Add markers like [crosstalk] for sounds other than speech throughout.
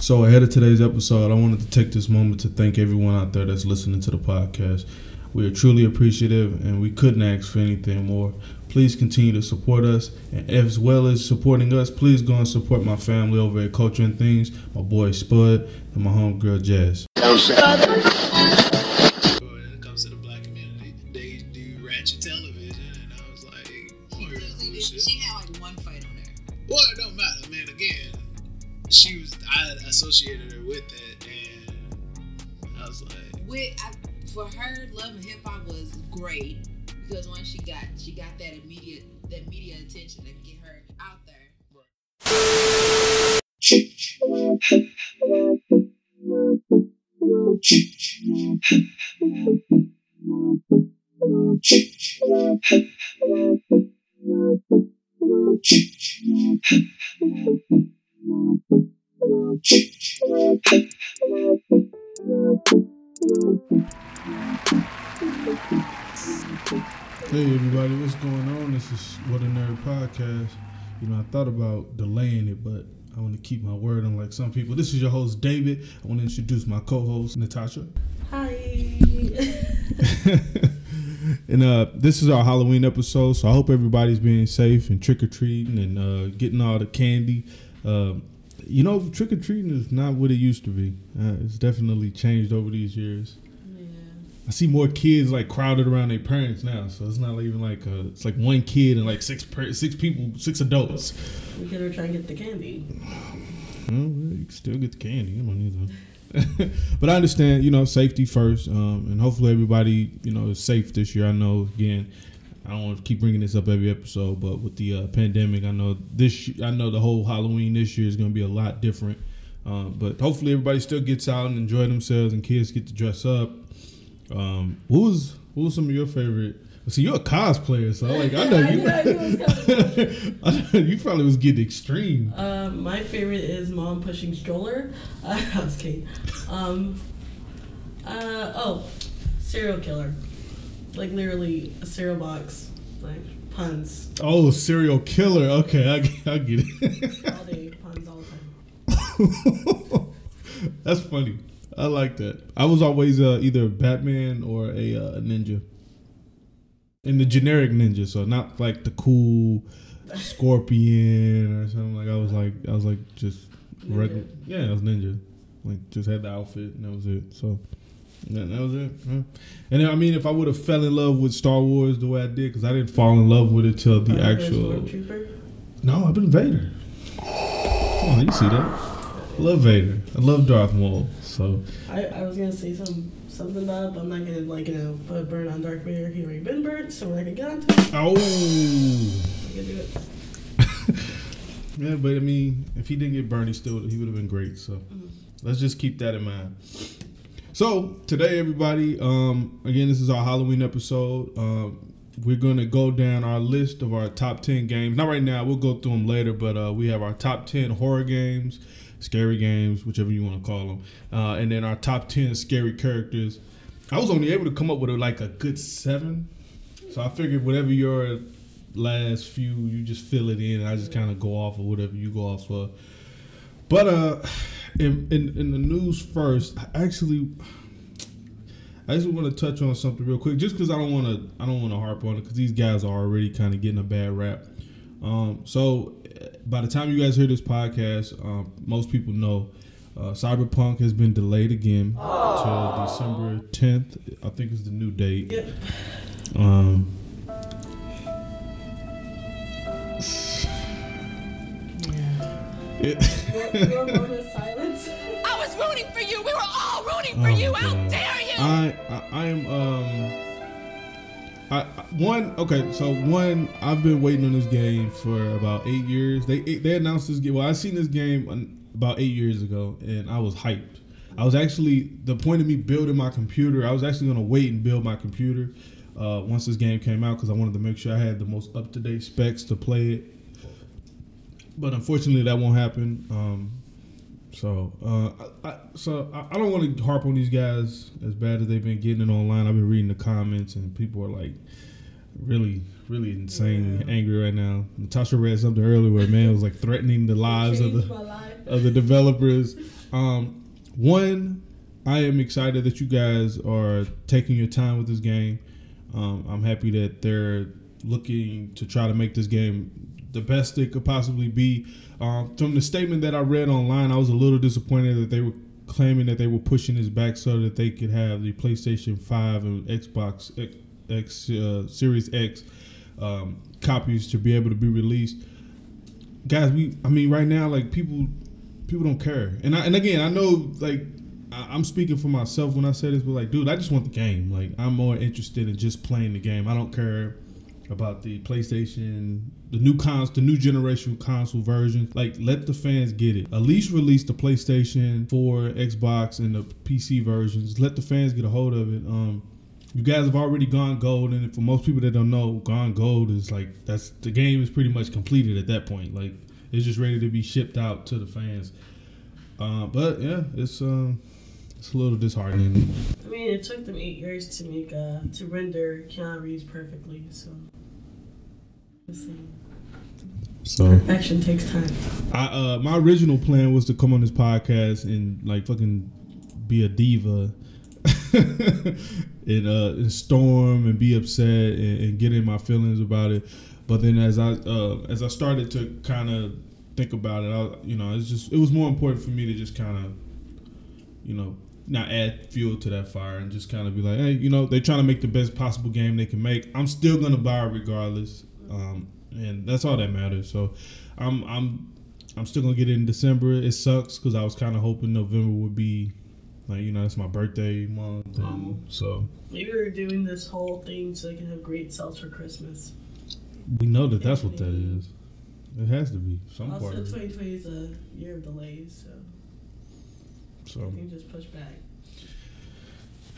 So, ahead of today's episode, I wanted to take this moment to thank everyone out there that's listening to the podcast. We are truly appreciative and we couldn't ask for anything more. Please continue to support us, and as well as supporting us, please go and support my family over at Culture and Things, my boy Spud, and my homegirl Jazz. Associated her with it, and I was like, With I, for her, Love and Hip Hop was great because once she got she got that immediate that media attention to get her out there. [laughs] Hey everybody, what's going on? This is What a Nerd Podcast. You know, I thought about delaying it, but I want to keep my word unlike some people. This is your host, David. I want to introduce my co-host, Natasha. Hi. [laughs] [laughs] and uh, this is our Halloween episode, so I hope everybody's being safe and trick or treating and uh, getting all the candy. Uh, you know, trick or treating is not what it used to be. Uh, it's definitely changed over these years. I see more kids like crowded around their parents now, so it's not even like uh it's like one kid and like six per, six people, six adults. we gotta try and get the candy. Well, you can still get the candy. You don't need to. [laughs] but I understand, you know, safety first, um, and hopefully everybody, you know, is safe this year. I know, again, I don't want to keep bringing this up every episode, but with the uh, pandemic, I know this, I know the whole Halloween this year is going to be a lot different. Um, but hopefully everybody still gets out and enjoy themselves, and kids get to dress up. Um, what was what was some of your favorite? See, you're a cosplayer, so like I know you. [laughs] I it was [laughs] you probably was getting extreme. Uh, my favorite is mom pushing stroller. Uh, [laughs] I was kidding. Um, uh, oh, serial killer. Like literally a cereal box. Like puns Oh, serial killer. Okay, I, get- I get it. all day. puns all the time. [laughs] That's funny. I like that. I was always uh, either Batman or a uh, ninja. In the generic ninja, so not like the cool scorpion or something. Like I was like I was like just regular. Yeah, I was ninja. Like just had the outfit and that was it. So yeah, that was it. And I mean, if I would have fell in love with Star Wars the way I did, because I didn't fall in love with it till the Fireman's actual. No, I've been Vader. Come on, you see that? I love Vader. I love Darth Maul. So I, I was gonna say some something about it, but I'm not gonna like you know put a burn on Darth Vader. He already been burnt, so we're not gonna get onto it. oh, can do it. [laughs] yeah. But I mean, if he didn't get burned, he still he would have been great. So mm-hmm. let's just keep that in mind. So today, everybody, um, again, this is our Halloween episode. Um, we're gonna go down our list of our top ten games. Not right now. We'll go through them later. But uh, we have our top ten horror games, scary games, whichever you want to call them, uh, and then our top ten scary characters. I was only able to come up with like a good seven. So I figured whatever your last few, you just fill it in, I just kind of go off of whatever you go off of. But uh, in, in in the news first, I actually, I just want to touch on something real quick, just because I don't want to, I don't want to harp on it, because these guys are already kind of getting a bad rap. Um, so uh, by the time you guys hear this podcast, um, most people know uh, Cyberpunk has been delayed again to December 10th. I think is the new date. Yep. Um, it, [laughs] Rooting for you. We were all rooting for Oh, you. How dare you? I, I I am um I one okay so one I've been waiting on this game for about eight years. They they announced this game. Well, I seen this game about eight years ago, and I was hyped. I was actually the point of me building my computer. I was actually gonna wait and build my computer uh, once this game came out because I wanted to make sure I had the most up to date specs to play it. But unfortunately, that won't happen. Um, so, uh, I, I, so I, I don't want to harp on these guys as bad as they've been getting it online. I've been reading the comments, and people are like, really, really insane angry right now. Natasha read something earlier where man was like threatening the lives of the life. [laughs] of the developers. Um, one, I am excited that you guys are taking your time with this game. Um, I'm happy that they're looking to try to make this game the best it could possibly be. Um, from the statement that I read online, I was a little disappointed that they were claiming that they were pushing this back so that they could have the PlayStation 5 and Xbox X, X uh, Series X um, copies to be able to be released. Guys we i mean right now like people people don't care. And I, and again i know like I, i'm speaking for myself when i say this but like dude i just want the game. Like i'm more interested in just playing the game. I don't care about the playstation the new cons the new generation console version. Like let the fans get it. At least release the playstation 4 xbox and the pc versions. Let the fans get a hold of it. Um you guys have already gone gold, and for most people that don't know, gone gold is like that's the game is pretty much completed at that point. Like it's just ready to be shipped out to the fans. Uh, but yeah, it's um, it's a little disheartening. I mean, it took them eight years to make uh to render Keanu Reeves perfectly. So. So Perfection takes time. I uh, my original plan was to come on this podcast and like fucking be a diva. [laughs] and uh and storm and be upset and, and get in my feelings about it but then as i uh as i started to kind of think about it i you know it's just it was more important for me to just kind of you know not add fuel to that fire and just kind of be like hey you know they're trying to make the best possible game they can make. I'm still gonna buy it regardless. Um and that's all that matters. So i'm i'm i'm still gonna get it in december. It sucks because i was kind of hoping november would be like you know, that's my birthday month, and so. Maybe we're doing this whole thing so they can have great sales for Christmas. we know that that's what that is. It has to be some Also, part of it. 2020 is a year of delays, so So think just push back.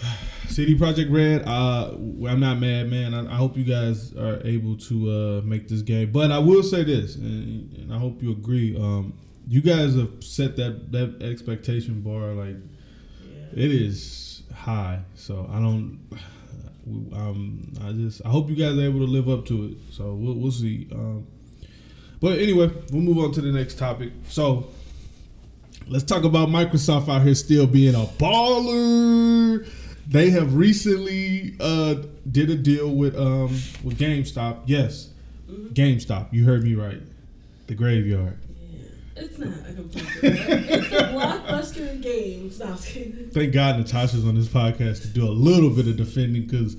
[sighs] CD Projekt Red, uh, I'm not mad, man. I, I hope you guys are able to uh, make this game. But I will say this, and, and I hope you agree. Um, you guys have set that that expectation bar like Yeah. it is high. So I don't. [sighs] Um, I just I hope you guys are able to live up to it. So we'll we'll see. Um, but anyway, we'll move on to the next topic. So let's talk about Microsoft out here still being a baller. They have recently uh, did a deal with um, with GameStop. Yes, GameStop. You heard me right. The graveyard. Yeah. It's not a complete It's a blockbuster of games. No, I was kidding. Thank God Natasha's on this podcast to do a little bit of defending because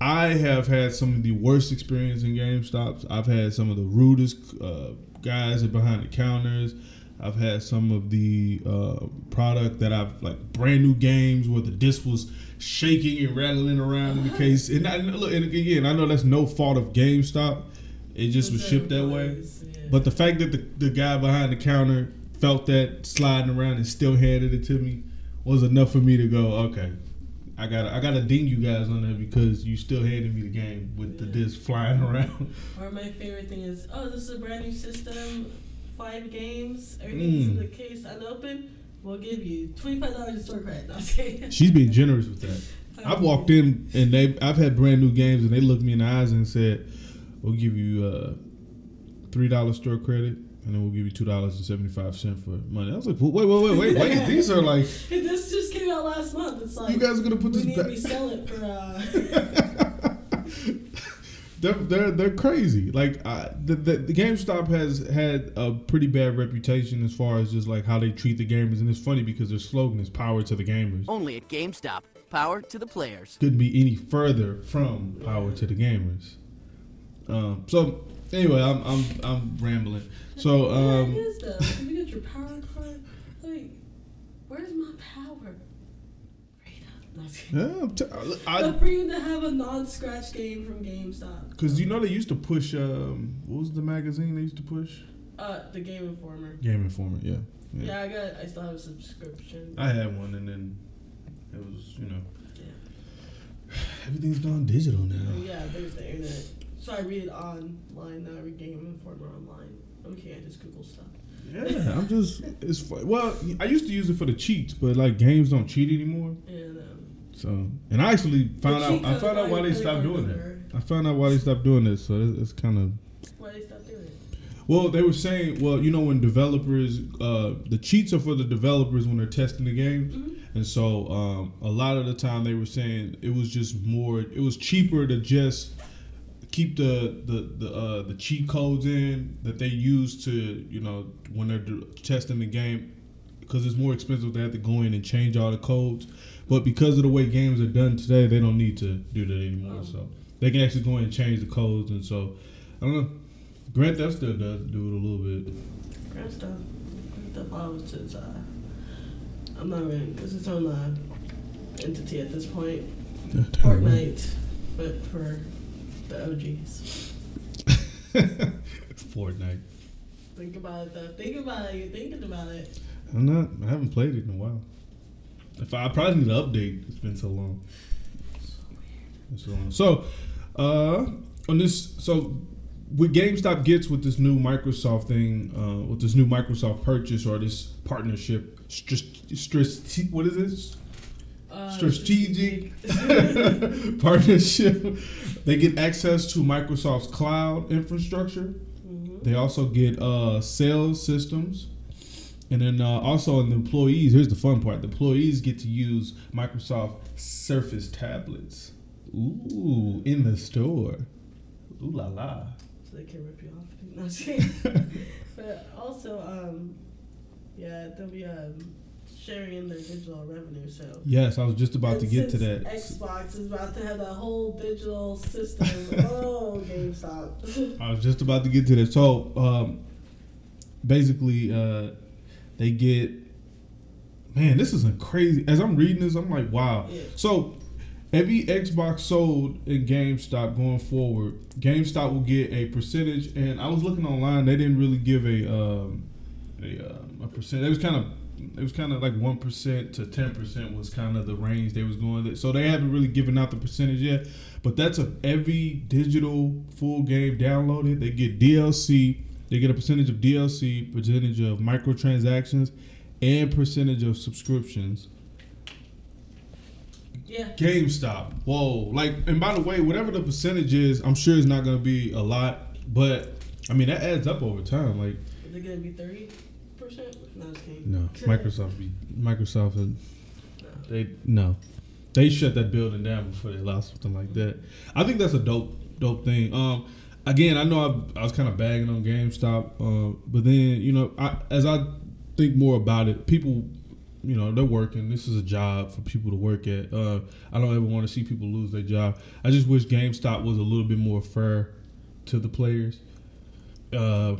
I have had some of the worst experience in GameStops. I've had some of the rudest uh, guys behind the counters. I've had some of the uh, product that I've like brand new games where the disc was shaking and rattling around in the case. And, I, look, and again, I know that's no fault of GameStop. It just was shipped that way. Yeah. But the fact that the, the guy behind the counter felt that sliding around and still handed it to me was enough for me to go, okay, I gotta I gotta ding you guys on that because you still handed me the game with the disc flying [laughs] around. Or my favorite thing is, oh, this is a brand new system, five games, everything's in Mm. the case unopened. We'll give you twenty five dollars in store credit. No. She's being generous with that. [laughs] I've walked in and they I've had brand new games and they looked me in the eyes and said, We'll give you uh three dollars store credit and then we'll give you two dollars and seventy five cent for money. I was like, wait, wait, wait, wait, wait. [laughs] These are like this just came out last month. It's like you guys are gonna put we this need back. to resell it for. Uh, [laughs] they're they're they're crazy. Like uh, the, the the GameStop has had a pretty bad reputation as far as just like how they treat the gamers, and it's funny because their slogan is "Power to the gamers." Only at GameStop. Power to the players. Couldn't be any further from "Power to the gamers." Um, so anyway, I'm I'm I'm rambling. So yeah, um, it is though. Like, you get your power card. Like, where's my power? Right up. No, I'm kidding. Yeah, I'm t- I, But for you to have a non-scratch game from GameStop, because you know they used to push um, what was the magazine they used to push? uh, the Game Informer. Game Informer. Yeah, yeah. Yeah, I got. I still have a subscription. I had one, and then it was you know Yeah. everything's gone digital now. Yeah, there's the internet. So I read it online now. I read Game Informer online. Okay, I just Google stuff. Yeah, I'm just it's fu- well. [laughs] I used to use it for the cheats, but like games don't cheat anymore. And um, So, and I actually found out I found out why they stopped doing that. I found out why they stopped doing this, so it's, it's kind of. Why they stop doing it? Well, they were saying, well, you know, when developers, uh, the cheats are for the developers when they're testing the games, and so um, a lot of the time they were saying it was just more, it was cheaper to just keep the the the uh, the cheat codes in that they use to, you know, when they're testing the game, because it's more expensive. They have to go in and change all the codes, but because of the way games are done today, they don't need to do that anymore. So they can actually go in and change the codes, and so I don't know. Grand Theft still does do it a little bit. Grand stuff. Grand Theft Auto is its, uh, I'm not really, it's its own uh, entity at this point. Fortnite, but for the OGs. [laughs] Fortnite. Think about it though. Think about it. You're thinking about it. I'm not. I haven't played it in a while. If I, I probably need an update. It's been so long. It's so long. So, uh, on this, so what GameStop gets with this new Microsoft thing, uh, with this new Microsoft purchase or this partnership, str- str- what is this? Uh, strategic [laughs] partnership. They get access to Microsoft's cloud infrastructure. They also get uh, sales systems. And then uh, also, in the employees, here's the fun part: the employees get to use Microsoft Surface tablets. Ooh, in the store. Ooh la la. So they can rip you off. [laughs] No, I'm just kidding. [laughs] but also, um, yeah, they'll be um, sharing in their digital revenue. So Yes, I was just about to get to that. Xbox is about to have that whole digital system. [laughs] oh, GameStop. I was just about to get to that. So, um, basically, uh, they get. Man, this is a crazy. As I'm reading this, I'm like, wow. Yeah. So, every Xbox sold in GameStop going forward, GameStop will get a percentage. And I was looking online; they didn't really give a um, a, um, a percent. It was kind of it was kind of like one percent to ten percent was kind of the range they was going. So they haven't really given out the percentage yet. But that's of every digital full game downloaded. They get DLC. They get a percentage of DLC, percentage of microtransactions, and percentage of subscriptions. yeah. GameStop. Whoa. Like, and by the way, whatever the percentage is, I'm sure it's not going to be a lot, but I mean, that adds up over time. Like, Is it gonna be thirty percent? No, no, [laughs] Microsoft, be, Microsoft, and they, no. They shut that building down before they allow something like that. I think that's a dope, dope thing. Um, again, I know I, I was kind of bagging on GameStop, uh, but then, you know, I, as I think more about it, people you know they're working. This is a job for people to work at. Uh i don't ever want to see people lose their job. I just wish gamestop was a little bit more fair to the players. Uh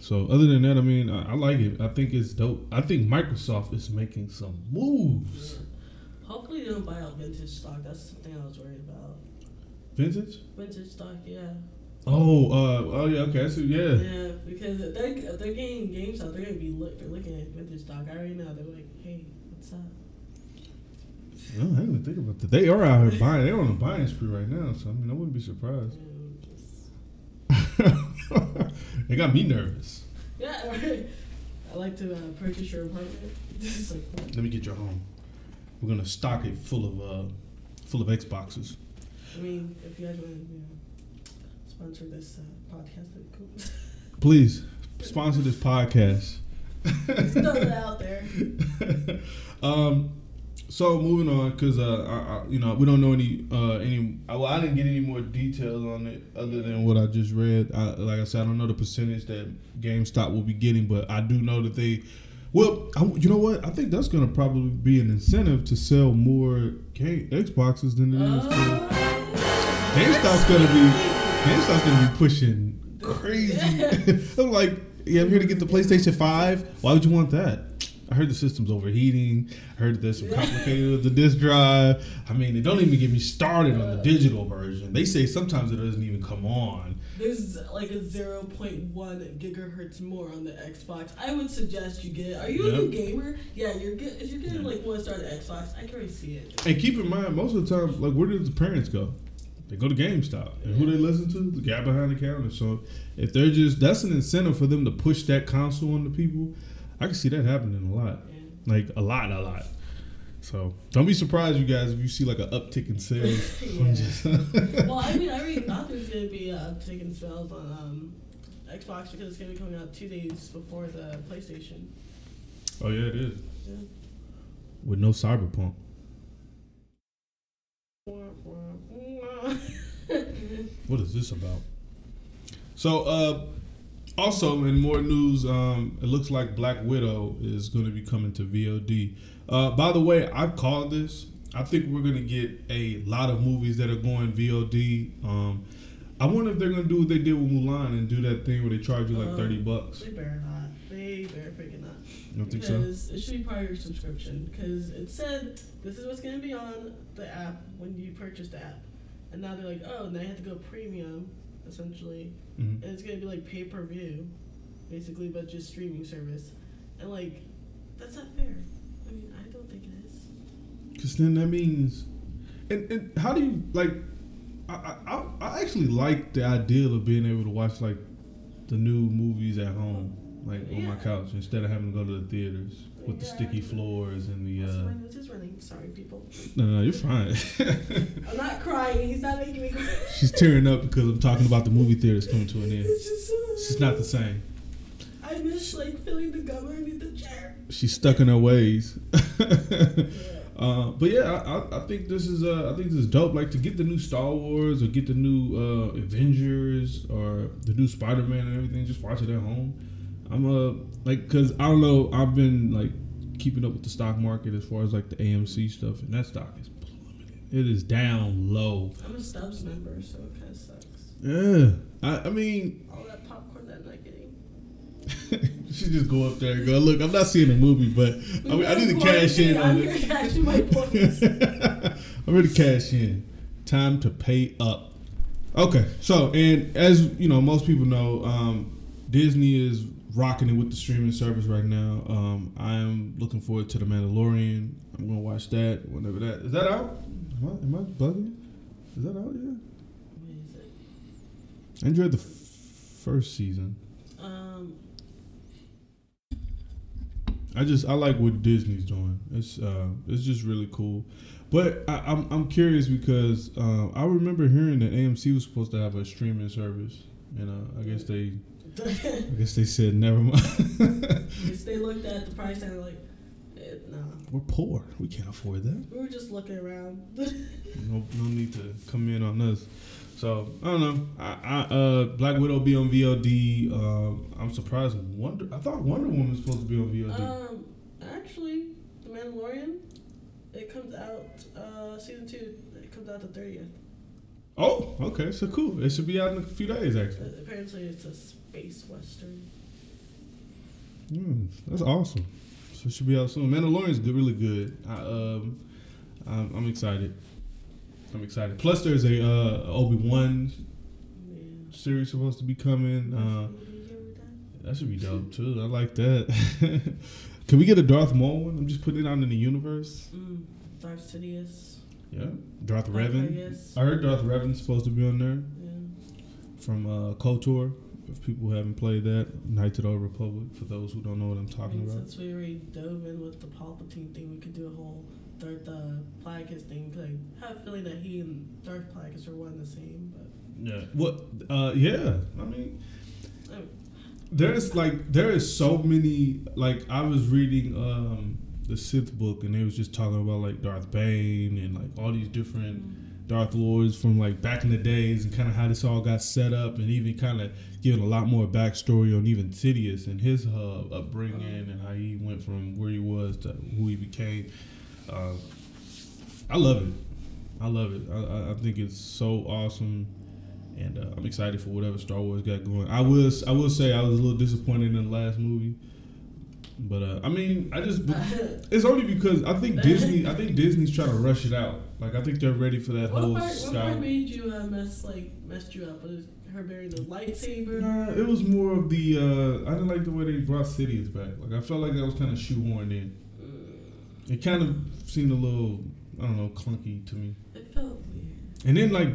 so other than that i mean i, I like it. I think it's dope. I think microsoft is making some moves. Hopefully they don't buy out vintage stock. That's the thing I was worried about. vintage? Vintage stock, yeah. Oh uh oh yeah okay so yeah Yeah, because if they're, if they're getting GameStop, they're gonna be look, they're looking at vintage stock. I already know. They're like, hey, what's up? I didn't even think about that. They are out here buying. They're on a buying spree right now. So I mean, I wouldn't be surprised. They [laughs] got me nervous. yeah, [laughs] I like to uh, purchase your apartment. [laughs] Like, Let me get your home. We're gonna stock it full of uh, full of Xboxes. I mean, if you guys want to, you know, sponsor this uh, podcast, that'd be cool. Please sponsor this podcast. Throw it out there. [laughs] um, so moving on, because uh, I, I, you know, we don't know any uh any. Well, I didn't get any more details on it other than what I just read. I, like I said, I don't know the percentage that GameStop will be getting, but I do know that they. Well, I, you know what? I think that's gonna probably be an incentive to sell more game, Xboxes than it is to. Oh, GameStop's gonna be GameStop's gonna be pushing crazy. [laughs] [laughs] I'm like, yeah, I'm here to get the PlayStation Five. Why would you want that? I heard the system's overheating. I heard there's some complicated [laughs] with the disk drive. I mean, they don't even get me started on the digital version. They say sometimes it doesn't even come on. There's like a 0.1 gigahertz more on the Xbox. I would suggest you get. Are you a new gamer? Yeah, you're good. If you're getting like one star to Xbox, I can already see it. And keep in mind, most of the time, like, where do the parents go? They go to GameStop. And who they listen to? The guy behind the counter. So if they're just, that's an incentive for them to push that console on the people. I can see that happening a lot. Yeah. Like, a lot, a lot. So don't be surprised, you guys, if you see like an uptick in sales. [laughs] Yeah. just- [laughs] well, I mean, I read thought there's gonna be uh, taking sales on um, Xbox because it's gonna be coming out two days before the PlayStation. oh yeah, it is. Yeah. With no cyberpunk. [laughs] What is this about? So, uh, also in more news, um, it looks like Black Widow is going to be coming to VOD. Uh, by the way, I've called this. I think we're going to get a lot of movies that are going VOD. Um, I wonder if they're going to do what they did with Mulan and do that thing where they charge you like Uh, thirty bucks. They better not. They better freaking not. You don't think so? Because it should be part of your subscription. Because it said this is what's going to be on the app when you purchase the app. And now they're like, oh, now you have to go premium, essentially. Mhm. And it's going to be like pay per view, basically, but just streaming service. And like, that's not fair. I mean, I don't think it is. Because then that means, and, and how do you like? I, I I- actually like the idea of being able to watch like the new movies at home, like on my couch, instead of having to go to the theaters with the sticky floors and the. Uh, nose is running. Sorry, people. no, no, you're fine. [laughs] I'm not crying. He's not making me cry. [laughs] She's tearing up because I'm talking about the movie theaters coming to an end. It's just so. It's just not the same. I miss like feeling the gum underneath the chair. She's stuck in her ways. [laughs] Uh, but yeah, I, I, I think this is uh, I think this is dope. Like to get the new Star Wars or get the new uh, Avengers or the new Spider Man and everything, just watch it at home. I'm uh like because I don't know. I've been like keeping up with the stock market as far as like the AMC stuff, and that stock is plummeting. It is down low. I'm a Stubs member, so it kind of sucks. Yeah, I, I mean, All that popcorn that I'm not getting. [laughs] you should just go up there and go. Look, I'm not seeing a movie, but I, mean, I need to cash in on I'm it. here cashing my points. [laughs] I'm ready to cash in. Time to pay up. Okay, so and as you know, most people know, um, Disney is rocking it with the streaming service right now. Um, I am looking forward to the Mandalorian. I'm gonna watch that whenever that is that out. Am I, am I bugging? Is that out yet? What is it? I enjoyed the f- first season. Um, I just I like what Disney's doing. It's uh it's just really cool. But I, I'm I'm curious because uh, I remember hearing that AMC was supposed to have a streaming service, and uh, I guess they [laughs] I guess they said never mind. they looked at the price and like, eh, nah. We're poor. We can't afford that. We were just looking around. No no need to come in on us. So I don't know. I, I uh Black Widow be on VOD. Um, I'm surprised. Wonder I thought Wonder Woman was supposed to be on VOD. um, actually, The Mandalorian, it comes out uh season two. It comes out the thirtieth. oh, okay. So cool. It should be out in a few days actually. Apparently, it's a space western. Mm, that's awesome. So it should be out soon. Mandalorian's good, really good. I, um, I'm, I'm excited. I'm excited. Plus, there's a uh, Obi Wan Man. series supposed to be coming. Uh, that should be dope too. I like that. [laughs] Can we get a Darth Maul one? I'm just putting it out in the universe. Mm, Darth Sidious. Yeah, Darth Revan. Plagueis. I heard Darth Revan's supposed to be on there Yeah. from uh, KOTOR. If people haven't played that, Knights of the Old Republic. For those who don't know what I'm I talking mean, about. since we already dove in with the Palpatine thing, we could do a whole Darth uh, Plagueis thing. 'cause I have a feeling that he and Darth Plagueis are one and the same. But Yeah. What? Uh, yeah. I mean, I mean, there's like there is so many. Like I was reading um the Sith book, and they was just talking about like Darth Bane and like all these different Darth Lords from like back in the days, and kind of how this all got set up, and even kind of giving a lot more backstory on even Sidious and his uh, upbringing and how he went from where he was to who he became. Uh, I love it. I love it. I, I- think it's so awesome, and uh, I'm excited for whatever Star Wars got going. I will. I will say I was a little disappointed in the last movie, but uh, I mean, I just [laughs] it's only because I think Disney. I think Disney's trying to rush it out. Like I think they're ready for that what whole part, what part made you uh, mess like messed you up? Was her burying the lightsaber? Nah, it was more of the. Uh, I didn't like the way they brought Sidious back. Like I felt like that was kind of shoehorned in. It kind of seemed a little, I don't know, clunky to me. It felt weird. And then like,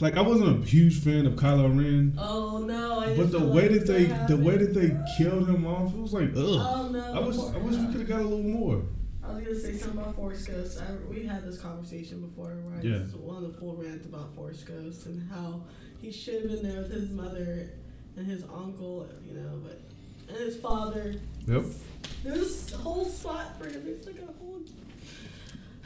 like I wasn't a huge fan of Kylo Ren, Oh no! I but the way that they, the way that they killed him off, it was like, ugh. Oh no! I wish, I wish we could have got a little more. I was gonna say something about Force Ghost. I, we had this conversation before, where I Yeah. just went on the full rant about Force Ghost and how he should have been there with his mother and his uncle, you know, but and his father. Yep. There's a whole spot for him. There's like a whole.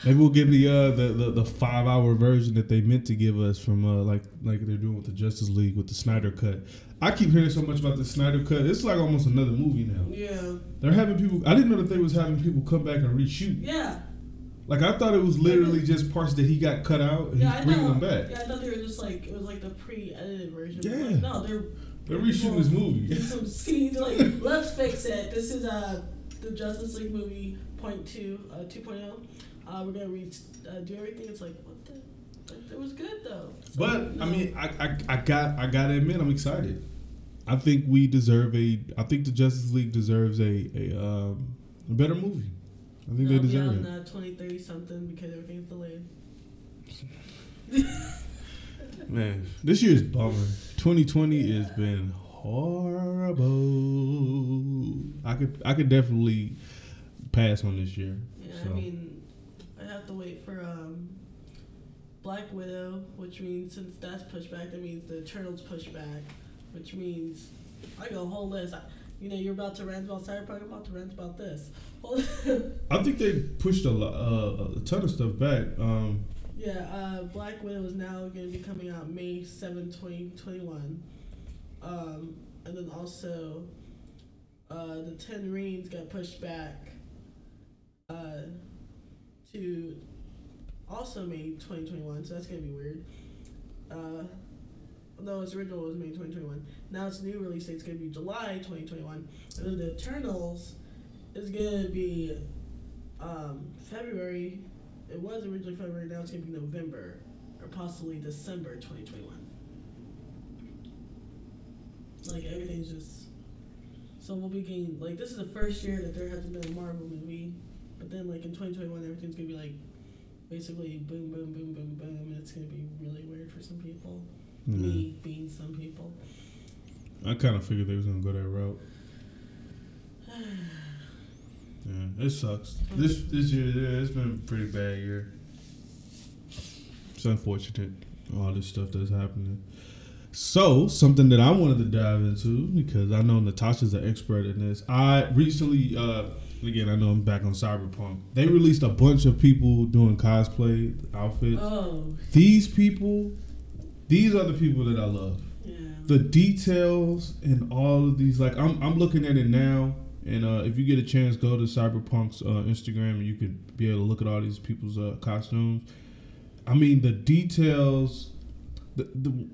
Maybe we'll give the uh the, the, the five hour version that they meant to give us from uh like like they're doing with the Justice League with the Snyder cut. I keep hearing so much about the Snyder cut. It's like almost another movie now. Yeah. They're having people. I didn't know that they was having people come back and reshoot. Yeah. Like I thought it was literally just parts that he got cut out and Yeah, he's I bringing thought. them back. Yeah, I thought they were just like it was like the pre-edited version. Yeah. Like, no, they're They're reshooting this movie. [laughs] some scenes like let's fix it. This is uh the Justice League movie point two uh 2.0. Uh, we're gonna uh, do everything. It's like what the. Like, it was good though. So, But no. I mean, I, I I got I gotta admit, I'm excited. I think we deserve a. I think the Justice League deserves a a um a better movie. I think they deserve it. uh, 2030 something because everything's delayed. Man, this year is bummer. 2020 has been horrible. I could I could definitely pass on this year. Yeah, So. I mean, I have to wait for um, Black Widow, which means since that's pushed back, that means the Eternals pushed back, which means I got a whole list. I, you know, you're about to rant about Cyberpunk, I'm about to rant about this. [laughs] I think they pushed a lot, uh, a ton of stuff back. Um, yeah, uh, Black Widow is now going to be coming out May 7, 2021. Um, and then also, uh, the Ten Rings got pushed back uh, to also May 2021, so that's to be weird. Uh, its original was May 2021. Now its new release date's to be July 2021. And then the Eternals is to be um, February. It was originally February, now it's to be November or possibly December 2021. Like everything's just. So we'll be getting like this is the first year that there hasn't been a Marvel movie, but then like in 2021 everything's gonna be like basically boom boom boom boom boom and it's gonna be really weird for some people. Mm-hmm. Me being some people. I kind of figured they was gonna go that route. [sighs] Yeah, it sucks. This this year, yeah, it's been a pretty bad year. It's unfortunate, all this stuff that's happening. So, something that I wanted to dive into because I know Natasha's an expert in this. I recently, uh, again, I know I'm back on Cyberpunk. They released a bunch of people doing cosplay outfits. Oh These people, these are the people that I love yeah. the details and all of these like I'm, I'm looking at it now and uh, if you get a chance go to cyberpunk's uh, instagram and you can be able to look at all these people's uh, costumes i mean the details the, the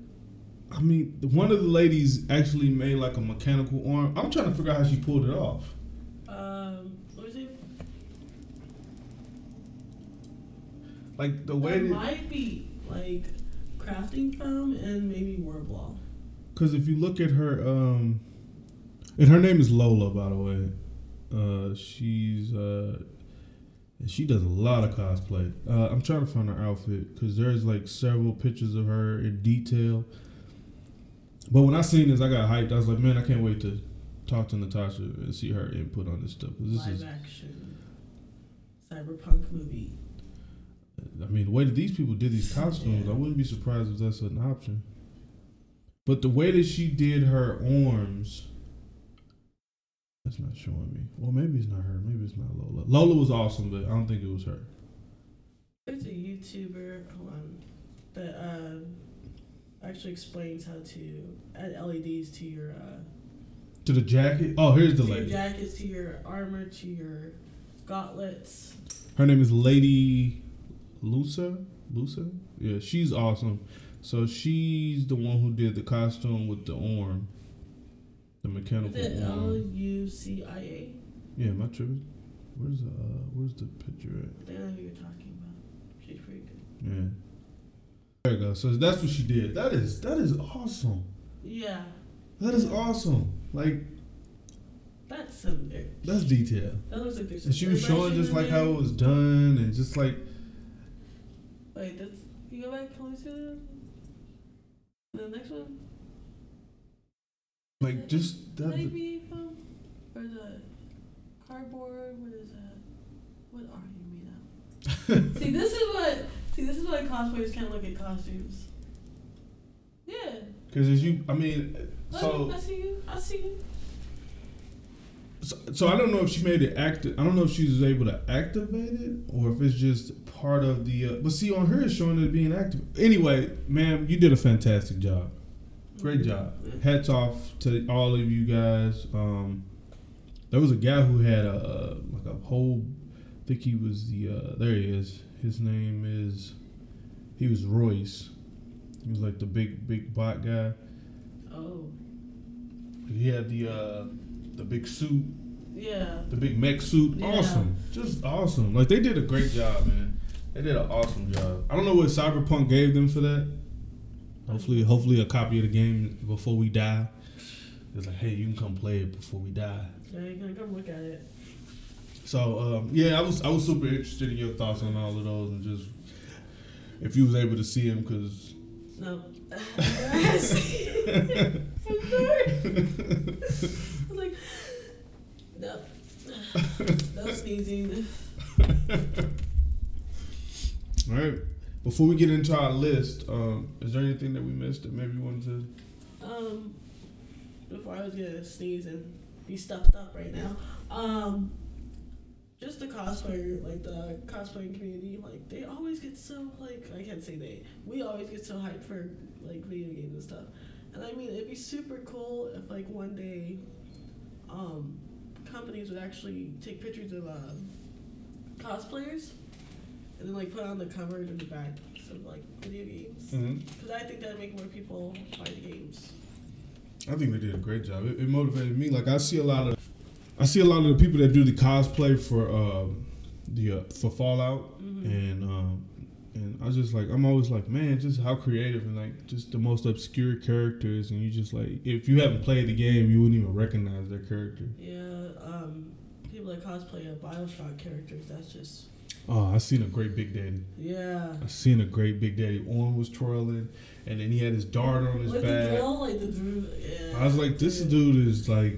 i mean one of the ladies actually made like a mechanical arm i'm trying to figure out how she pulled it off Um, what was it? like the way That that might be like crafting foam and maybe Worbla. Because if you look at her, um, and her name is Lola, by the way. Uh, she's uh, she does a lot of cosplay. Uh, I'm trying to find her outfit because there's like several pictures of her in detail. But when I seen this, I got hyped. I was like, man, I can't wait to talk to Natasha and see her input on this stuff. this Live is, action cyberpunk movie. I mean, the way that these people did these costumes, I wouldn't be surprised if that's an option. But the way that she did her arms, that's not showing me. Well, maybe it's not her. Maybe it's not Lola. Lola was awesome, but I don't think it was her. There's a YouTuber hold on, that uh, actually explains how to add LEDs to your uh, To the jacket. Oh, here's the to your lady. jackets, to your armor, to your gauntlets. Her name is Lady Lusa. Lusa. Yeah, she's awesome. So she's the one who did the costume with the arm, the Is mechanical it L arm. U C I A? Yeah, my tripping. Where's the uh, Where's the picture at? I know who you're talking about. She's pretty good. Yeah. There you go. So that's what she did. That is that is awesome. Yeah, That is awesome. Like that's some. that's detail. That looks like there's. And she was showing just like how it was done and just like Wait, that's you go back. Can we see? The next one. like just that. Maybe foam or the cardboard. What is that? What are you made out? [laughs] See, this is what. See, this is why cosplayers can't look at costumes. Yeah. Because as you, I mean, so I see you. I see you. So, so I don't know if she made it active. I don't know if she was able to activate it or if it's just part of the. Uh, but see, on her it's showing it being active. Anyway, ma'am, you did a fantastic job. Great job. Hats off to all of you guys. Um, there was a guy who had a, a like a whole. I think he was the. Uh, there he is. His name is. He was Royce. He was like the big big bot guy. Oh. He had the uh, the big suit. Yeah. the big mech suit. Yeah. Awesome. Just awesome. Like they did a great job, man. They did an awesome job. I don't know what Cyberpunk gave them for that. Hopefully, hopefully a copy of the game before we die. It's like, hey, you can come play it before we die. Yeah, you can come look at it. So um, yeah, I was I was super interested in your thoughts on all of those and just if you was able to see them because. No. I'm sorry. I'm like, no. No sneezing. All right. Before we get into our list, um, is there anything that we missed that maybe you wanted to? Um, before I was gonna sneeze and be stuffed up right now. Um, just the cosplayer, like the cosplaying community, like they always get so like I can't say they. We always get so hyped for like video games and stuff. And I mean, it'd be super cool if like one day, um, companies would actually take pictures of uh, cosplayers and then like put on the cover and the back of like video games. Mm-hmm. Because I think that'd make more people buy the games. I think they did a great job. It, it motivated me. Like I see a lot of, I see a lot of the people that do the cosplay for um, the uh, for Fallout, and um, and I just like I'm always like, man, just how creative and like just the most obscure characters, and you just like, if you haven't played the game, you wouldn't even recognize their character. Yeah, um, people that cosplay a Bioshock characters, that's just Oh, I seen a great Big Daddy. yeah. I seen a great Big Daddy. Orm was twirling, and then he had his dart on his Like the back. drill, like the drill, yeah. I was like, this yeah. dude is like,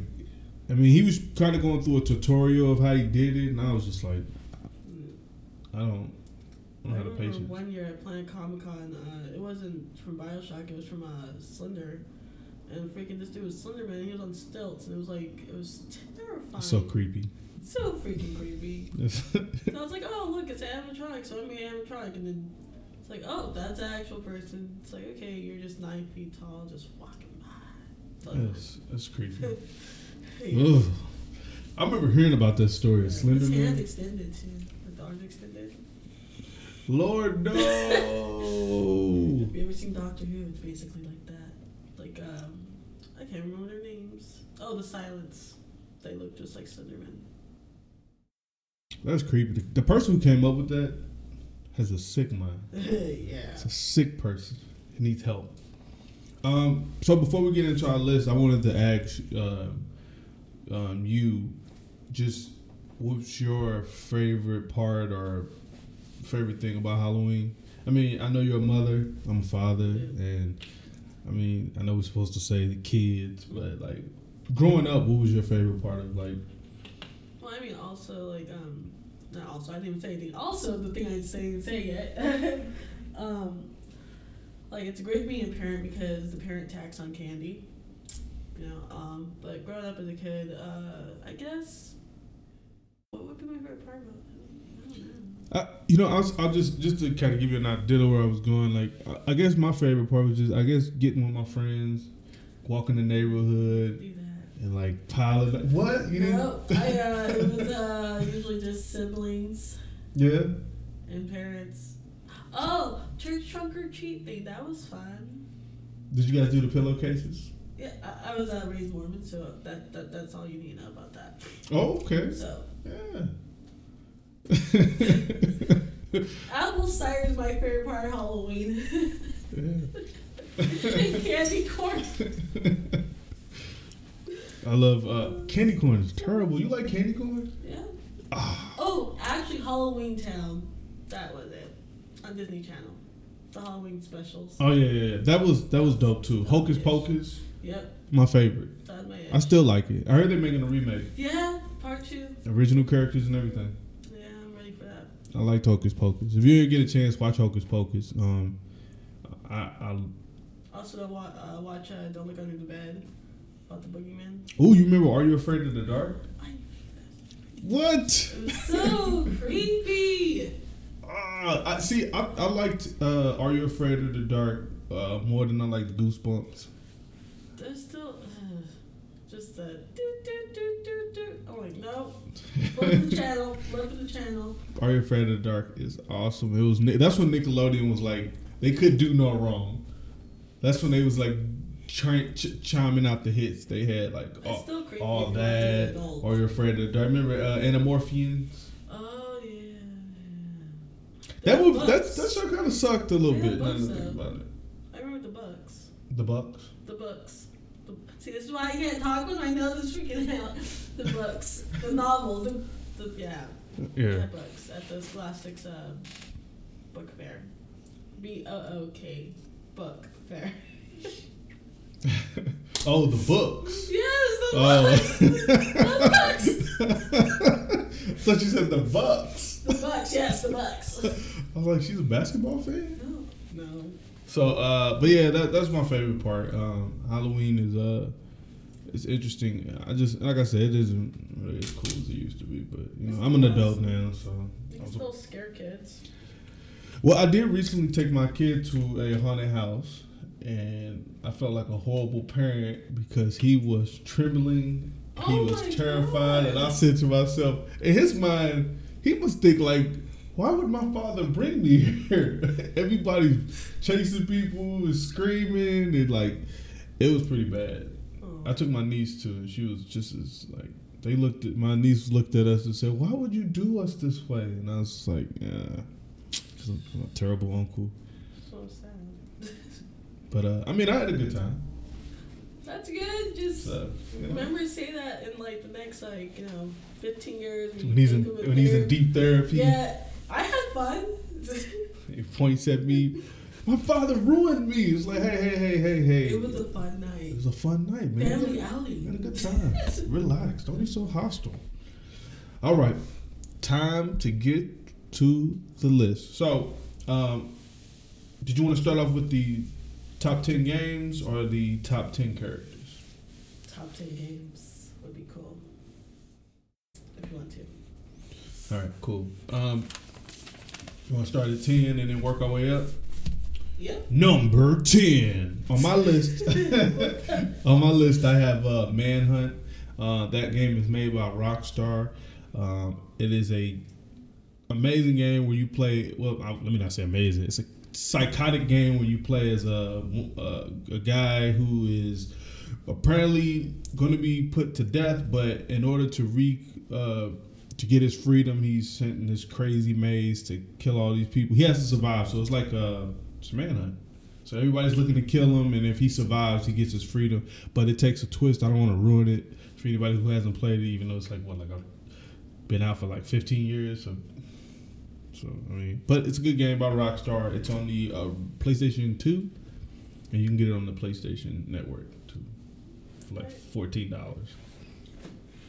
I mean, he was kind of going through a tutorial of how he did it, and I was just like, I don't, I I don't have the remember patience. one year at Planet Comic Con, uh, it wasn't from Bioshock, it was from uh, Slender. And freaking this dude was Slender Man, he was on stilts, and it was like, it was terrifying. So creepy. So freaking creepy. [laughs] So I was like, oh, look, it's an animatronic, so I'm an animatronic. And then it's like, oh, that's an actual person. It's like, okay, you're just nine feet tall, just walking by. It's, it's creepy. [laughs] Ugh. I remember hearing about that story. Slender His hands Man. extended too. The arms extended. Lord no. Have you ever seen Doctor Who? It's basically like that. Like, um, I can't remember their names. Oh, the Silence. They look just like Slenderman. That's creepy. The, the person who came up with that has a sick mind. [laughs] yeah. It's a sick person. He needs help. Um, so before we get into our list, I wanted to ask uh, um, you just what's your favorite part or favorite thing about Halloween? I mean, I know you're a mother, I'm a father, and I mean, I know we're supposed to say the kids, but like growing up, what was your favorite part of like? Well, I mean, also like um, not also. I didn't even say anything. Also, the thing I didn't say, say yet. [laughs] um, like it's great being a parent because the parent tax on candy. Know, um, but growing up as a kid, uh, I guess what would be my favorite part about it? I know. I, you know, I'll, I'll just just to kind of give you an idea of where I was going. Like, I, I guess my favorite part was just, I guess, getting with my friends, walking the neighborhood, and like pile of what you didn't. I uh, it was uh, usually just siblings Yeah. and parents. Oh, church trunk or treat thing. That was fun. Did you guys do the pillowcases? Yeah, I, I was uh, raised Mormon, so that, that that's all you need to know about that. Oh, okay. So, Yeah. [laughs] apple cider is my favorite part of Halloween. and [laughs] candy corn. [laughs] I love uh, candy corn. Is terrible. You like candy corn? Yeah. Ah. Oh, actually, Halloween Town. That was it on Disney Channel. The Halloween specials. Oh yeah, yeah, yeah. That was that was dope too. Hocus Pocus, Yep, my favorite. I still like it. I heard they're making a remake, yeah, part two. original characters and everything. Yeah, I'm ready for that. I liked Hocus Pocus. If you ever get a chance, watch Hocus Pocus. Um, I, I Also, wa- uh, watch uh, Don't Look Under the Bed about the boogeyman. oh, you remember Are You Afraid of the Dark? I- What? It was so creepy. Ah, I see. I, I liked uh, Are You Afraid of the Dark uh, more than I liked Goosebumps. There's still uh, [sighs] just a do do do do do. I'm like, no. Flip the [laughs] channel. Flip the channel. Are You Afraid of the Dark is awesome. It was that's when Nickelodeon was like they could do no wrong. That's when they was like chi- ch- chiming out the hits. They had like all, still creepy all if you watch that. Are You Afraid of the Dark? Remember uh, Anamorphians? Oh yeah. That The movie that that show kind of sucked a little bit. I Bucks, think though. about it. I remember the Bucks. The Bucks. The Bucks. The, see, this is why I can't talk when I know this freaking out. The Bucks. The novel. The, the yeah. Yeah. The books at the Scholastics uh, book fair. B O O K book fair. [laughs] oh, the books. yes, the Oh. Bucks. I thought you said the Bucks. the Bucks. Yes, the Bucks. I was like, she's a basketball fan. No, no. So, uh, but yeah, that, that's my favorite part. Um, Halloween is uh, it's interesting. I just like I said, it isn't really as cool as it used to be. But you know, I'm an adult now, so. You I can still scare kids. Well, I did recently take my kid to a haunted house, and I felt like a horrible parent because he was trembling. He Oh was my terrified, and I said to myself, in his mind, he must think like, why would my father bring me here? [laughs] Everybody's chasing people, and screaming, and like, it was pretty bad. Oh. I took my niece to, and she was just as like. They looked at my niece looked at us and said, "Why would you do us this way?" And I was like, "Yeah, just I'm a terrible uncle." So sad. [laughs] But uh, I mean, I had a good time. That's good. Just So, you know. remember, say that in like the next like you know, fifteen years. when he's in think of it when he's in deep therapy, Yeah, I had fun. he [laughs] points at me. My father ruined me. It's like, hey, hey, hey, hey, hey. it was a fun night. It was a fun night, man. Family We had a good time. [laughs] Relax. Don't be so hostile. All right, time to get to the list. So, um, did you want to start off with the top ten games or the top ten characters? Top ten games would be cool. If you want to. All right, cool. Um, you want to start at ten and then work our way up? Yep. Number ten on my list. [laughs] [laughs] on my list, I have uh, Manhunt. Uh, that game is made by Rockstar. Um, it is a amazing game where you play. Well, I, let me not say amazing. It's a psychotic game where you play as a a, a guy who is apparently going to be put to death, but in order to re uh, to get his freedom, he's sent in this crazy maze to kill all these people. He has to survive, so it's like a it's a manhunt. So everybody's looking to kill him, and if he survives, he gets his freedom. But it takes a twist. I don't want to ruin it for anybody who hasn't played it, even though it's like what like I've been out for like 15 years. So, so I mean, but it's a good game by Rockstar. It's on the uh, PlayStation 2, and you can get it on the PlayStation Network too for like fourteen dollars.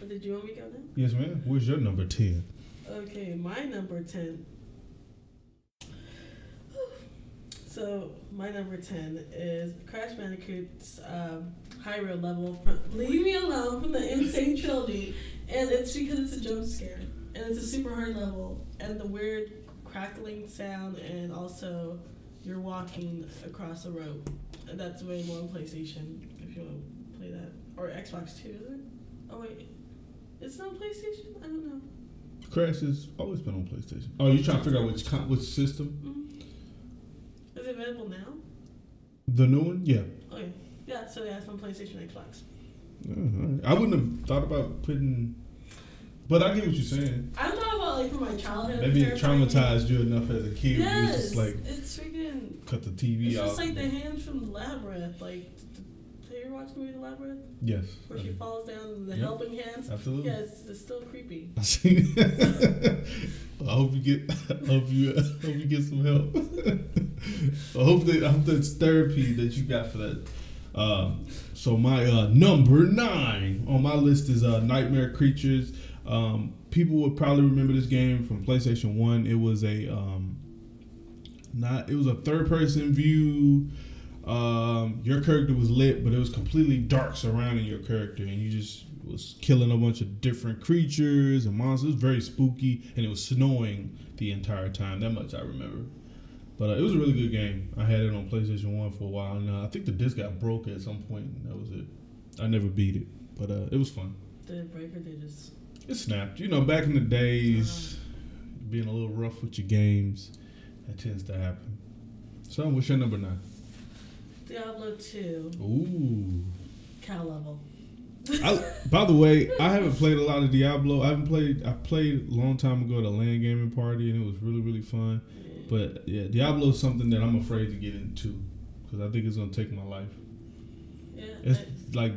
Did you want me to go now? Yes, man. Where's your number 10? Okay, my number 10. So, my number 10 is Crash Bandicoot's um, high road level from Leave Me Alone from the N. Sane [laughs] Trilogy. And it's because it's a jump scare. And it's a super hard level. And the weird crackling sound, and also you're walking across a rope. And that's available on PlayStation if you want to play that. Or Xbox too, is it? Oh, wait. It's not PlayStation? I don't know. Crash has always been on PlayStation. Oh, you trying to figure out which con- which system? Mhm. Is it available now? The new one? Yeah. Okay. Yeah, so yeah, it's on PlayStation, Xbox. Right. I wouldn't have thought about putting, but I get what you're saying. I'm talking about like from my childhood. Maybe it traumatized you enough as a kid. Yes, just like it's freaking. cut the TV off. It's out. just like the hands from the labyrinth. Like, have you ever watched the movie The Labyrinth? yes. Where she falls down the Yep. helping hands. Absolutely. Yeah, it's, it's still creepy. [laughs] I see. [laughs] I hope you get. I hope you. I hope you get some help. [laughs] I hope that. I hope that's therapy that you got for that. Uh, so my uh, number nine on my list is uh, Nightmare Creatures. Um, people would probably remember this game from PlayStation One. It was a um, not it was a third person view. Um, your character was lit, but it was completely dark surrounding your character, and you just was killing a bunch of different creatures and monsters. It was very spooky, and it was snowing the entire time. That much I remember. But uh, it was a really good game. I had it on PlayStation One for a while, and uh, I think the disc got broke at some point. And that was it. I never beat it, but uh, it was fun. Did it break or did it just? It snapped. You know, back in the days, being a little rough with your games, that tends to happen. So, what's your number nine? Diablo 2, Ooh. cow level. I, by the way, I haven't [laughs] played a lot of Diablo. I haven't played. I played a long time ago at a LAN gaming party, and it was really really fun. But yeah, Diablo is something that I'm afraid to get into because I think it's gonna take my life. Yeah. It's I- like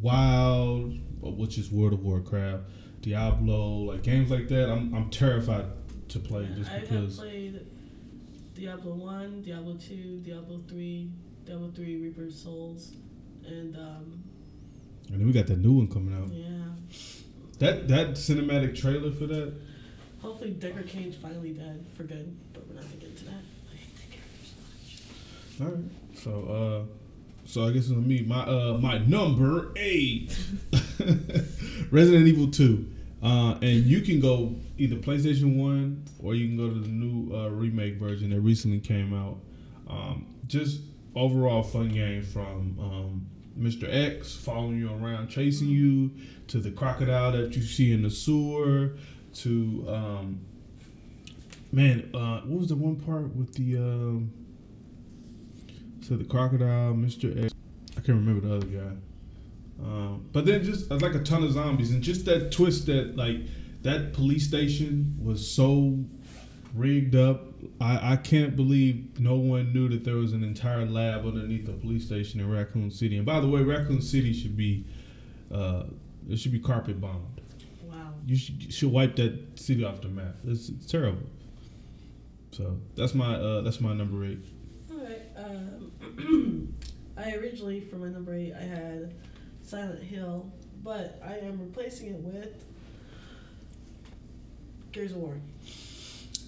WoW, which is World of Warcraft, Diablo, like games like that. I'm I'm terrified to play just because. I have played Diablo 1, Diablo 2, Diablo 3, Diablo 3 Reaper Souls, and um, And then we got that new one coming out. yeah. That that cinematic trailer for that. Hopefully Deckard Cain's finally dead for good, but we're not gonna get into that. I hate that character so much. All right. So uh so I guess it's me. My uh my number eight. [laughs] Resident Evil 2. Uh and you can go either PlayStation 1 or you can go to the new uh, remake version that recently came out. Um just overall fun game from um Mr. X following you around, chasing you, to the crocodile that you see in the sewer, to um man, uh what was the one part with the um so the crocodile, Mr. X. I can't remember the other guy. Um, but then just uh, like a ton of zombies and just that twist that like that police station was so rigged up. I, I can't believe no one knew that there was an entire lab underneath a police station in Raccoon City. And by the way, Raccoon City should be uh, it should be carpet bombed. Wow. You should, you should wipe that city off the map. It's, it's terrible. So that's my uh, that's my number eight. Alright, um, [clears throat] I originally, for my number 8, I had Silent Hill, but I am replacing it with Gears of War.